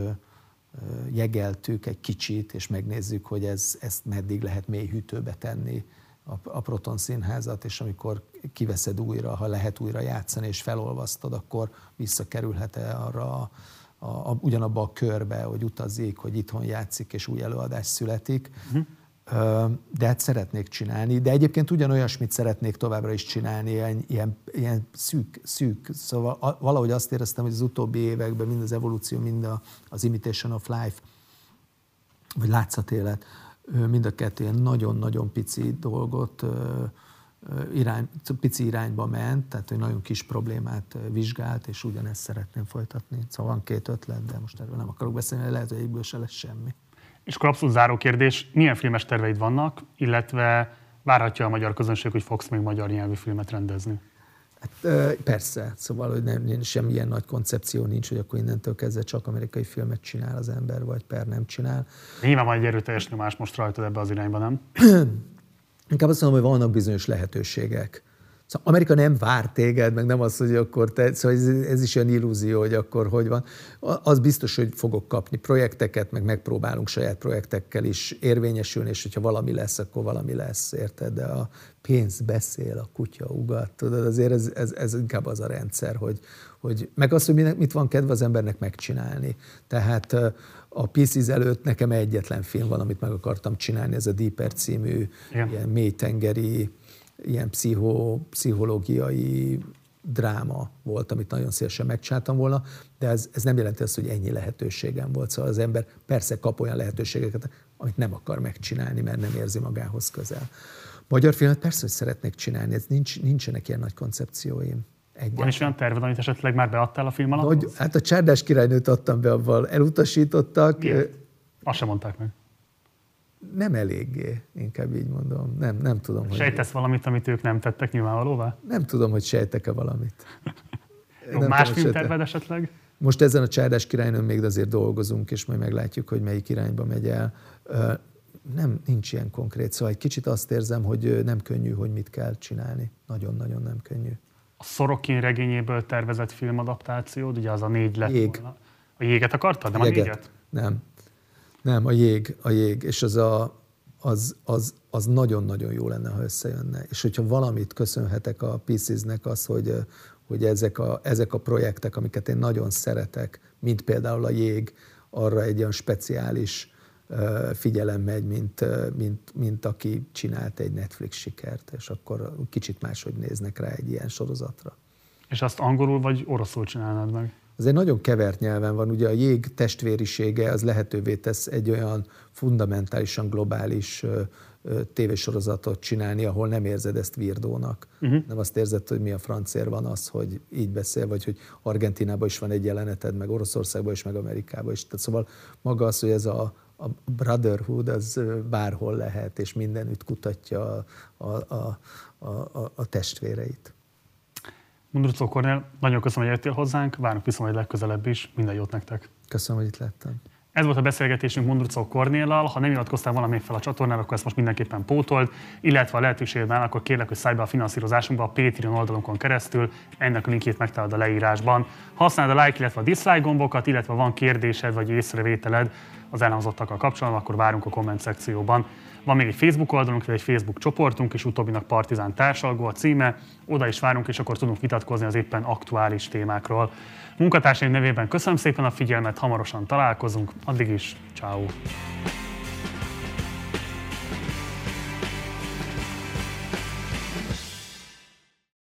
jegeltük egy kicsit, és megnézzük, hogy ez, ezt meddig lehet mély hűtőbe tenni, a, a Proton Színházat, és amikor kiveszed újra, ha lehet újra játszani, és felolvasztod, akkor visszakerülhet-e arra a, a, a, ugyanabba a körbe, hogy utazik, hogy itthon játszik, és új előadás születik. Uh-huh. De hát szeretnék csinálni, de egyébként ugyanolyasmit szeretnék továbbra is csinálni, ilyen, ilyen, ilyen szűk, szűk, szóval valahogy azt éreztem, hogy az utóbbi években mind az evolúció, mind az imitation of life, vagy látszatélet, mind a kettő ilyen nagyon-nagyon pici dolgot irány, pici irányba ment, tehát egy nagyon kis problémát vizsgált, és ugyanezt szeretném folytatni. Szóval van két ötlet, de most erről nem akarok beszélni, lehet, hogy egyből se lesz semmi. És akkor abszolút záró kérdés, milyen filmes terveid vannak, illetve várhatja a magyar közönség, hogy fogsz még magyar nyelvű filmet rendezni? Hát, persze, szóval, hogy nem, semmilyen nagy koncepció nincs, hogy akkor innentől kezdve csak amerikai filmet csinál az ember, vagy per nem csinál. Nyilván van egy erőteljes nyomás most rajtad ebbe az irányba, nem? Inkább azt mondom, hogy vannak bizonyos lehetőségek. Szóval Amerika nem vár téged, meg nem az, hogy akkor te, szóval ez, ez is olyan illúzió, hogy akkor hogy van. Az biztos, hogy fogok kapni projekteket, meg megpróbálunk saját projektekkel is érvényesülni, és hogyha valami lesz, akkor valami lesz, érted? De a pénz beszél, a kutya ugat, tudod, azért ez, ez, ez inkább az a rendszer, hogy, hogy meg azt, hogy mit van kedve az embernek megcsinálni. Tehát a Pieces előtt nekem egyetlen film van, amit meg akartam csinálni, ez a Deeper című, Igen. ilyen mélytengeri, ilyen pszicho, pszichológiai dráma volt, amit nagyon szívesen megcsináltam volna, de ez, ez nem jelenti azt, hogy ennyi lehetőségem volt. Szóval az ember persze kap olyan lehetőségeket, amit nem akar megcsinálni, mert nem érzi magához közel. Magyar filmet persze, hogy szeretnék csinálni, ez nincs, nincsenek ilyen nagy koncepcióim. Egyáltalán. Van is olyan terved, amit esetleg már beadtál a film alatt? Hát a Csárdás királynőt adtam be, avval elutasítottak. Miért? Azt sem mondták meg nem eléggé, inkább így mondom. Nem, nem tudom. Sejtesz hogy... valamit, amit ők nem tettek nyilvánvalóvá? Nem tudom, hogy sejtek-e valamit. Jó, nem más filmterved esetleg? Most ezen a Csárdás királynőn még azért dolgozunk, és majd meglátjuk, hogy melyik irányba megy el. Nem, nincs ilyen konkrét, szóval egy kicsit azt érzem, hogy nem könnyű, hogy mit kell csinálni. Nagyon-nagyon nem könnyű. A Szorokin regényéből tervezett filmadaptációd, ugye az a négy lett Jég. volna. A jéget akartad, nem Jeget. a négyet? Nem, nem, a jég, a jég, és az, a, az, az, az nagyon-nagyon jó lenne, ha összejönne. És hogyha valamit köszönhetek a Pieces-nek, az, hogy, hogy ezek, a, ezek a projektek, amiket én nagyon szeretek, mint például a jég, arra egy olyan speciális figyelem megy, mint, mint, mint aki csinált egy Netflix sikert, és akkor kicsit máshogy néznek rá egy ilyen sorozatra. És azt angolul vagy oroszul csinálnád meg? Ez egy nagyon kevert nyelven van. Ugye a jég testvérisége az lehetővé tesz egy olyan fundamentálisan globális tévésorozatot csinálni, ahol nem érzed ezt virdónak. Uh-huh. Nem azt érzed, hogy mi a francér van az, hogy így beszél, vagy hogy Argentinában is van egy jeleneted, meg Oroszországban is, meg Amerikában is. Tehát szóval maga az, hogy ez a, a brotherhood az bárhol lehet, és mindenütt kutatja a, a, a, a, a testvéreit. Mundrucó Kornél, nagyon köszönöm, hogy jöttél hozzánk, várunk viszont, hogy legközelebb is. Minden jót nektek! Köszönöm, hogy itt lettem. Ez volt a beszélgetésünk Mundrucó Kornéllal. Ha nem iratkoztál valamit fel a csatornára, akkor ezt most mindenképpen pótold, illetve a lehetőségben, akkor kérlek, hogy szállj be a finanszírozásunkba a Patreon oldalunkon keresztül. Ennek a linkjét megtalálod a leírásban. Használd a like, illetve a dislike gombokat, illetve van kérdésed vagy észrevételed az elhangzottakkal kapcsolatban, akkor várunk a komment szekcióban. Van még egy Facebook oldalunk, egy Facebook csoportunk, és utóbbinak Partizán társalgó a címe. Oda is várunk, és akkor tudunk vitatkozni az éppen aktuális témákról. Munkatársaim nevében köszönöm szépen a figyelmet, hamarosan találkozunk, addig is, ciao.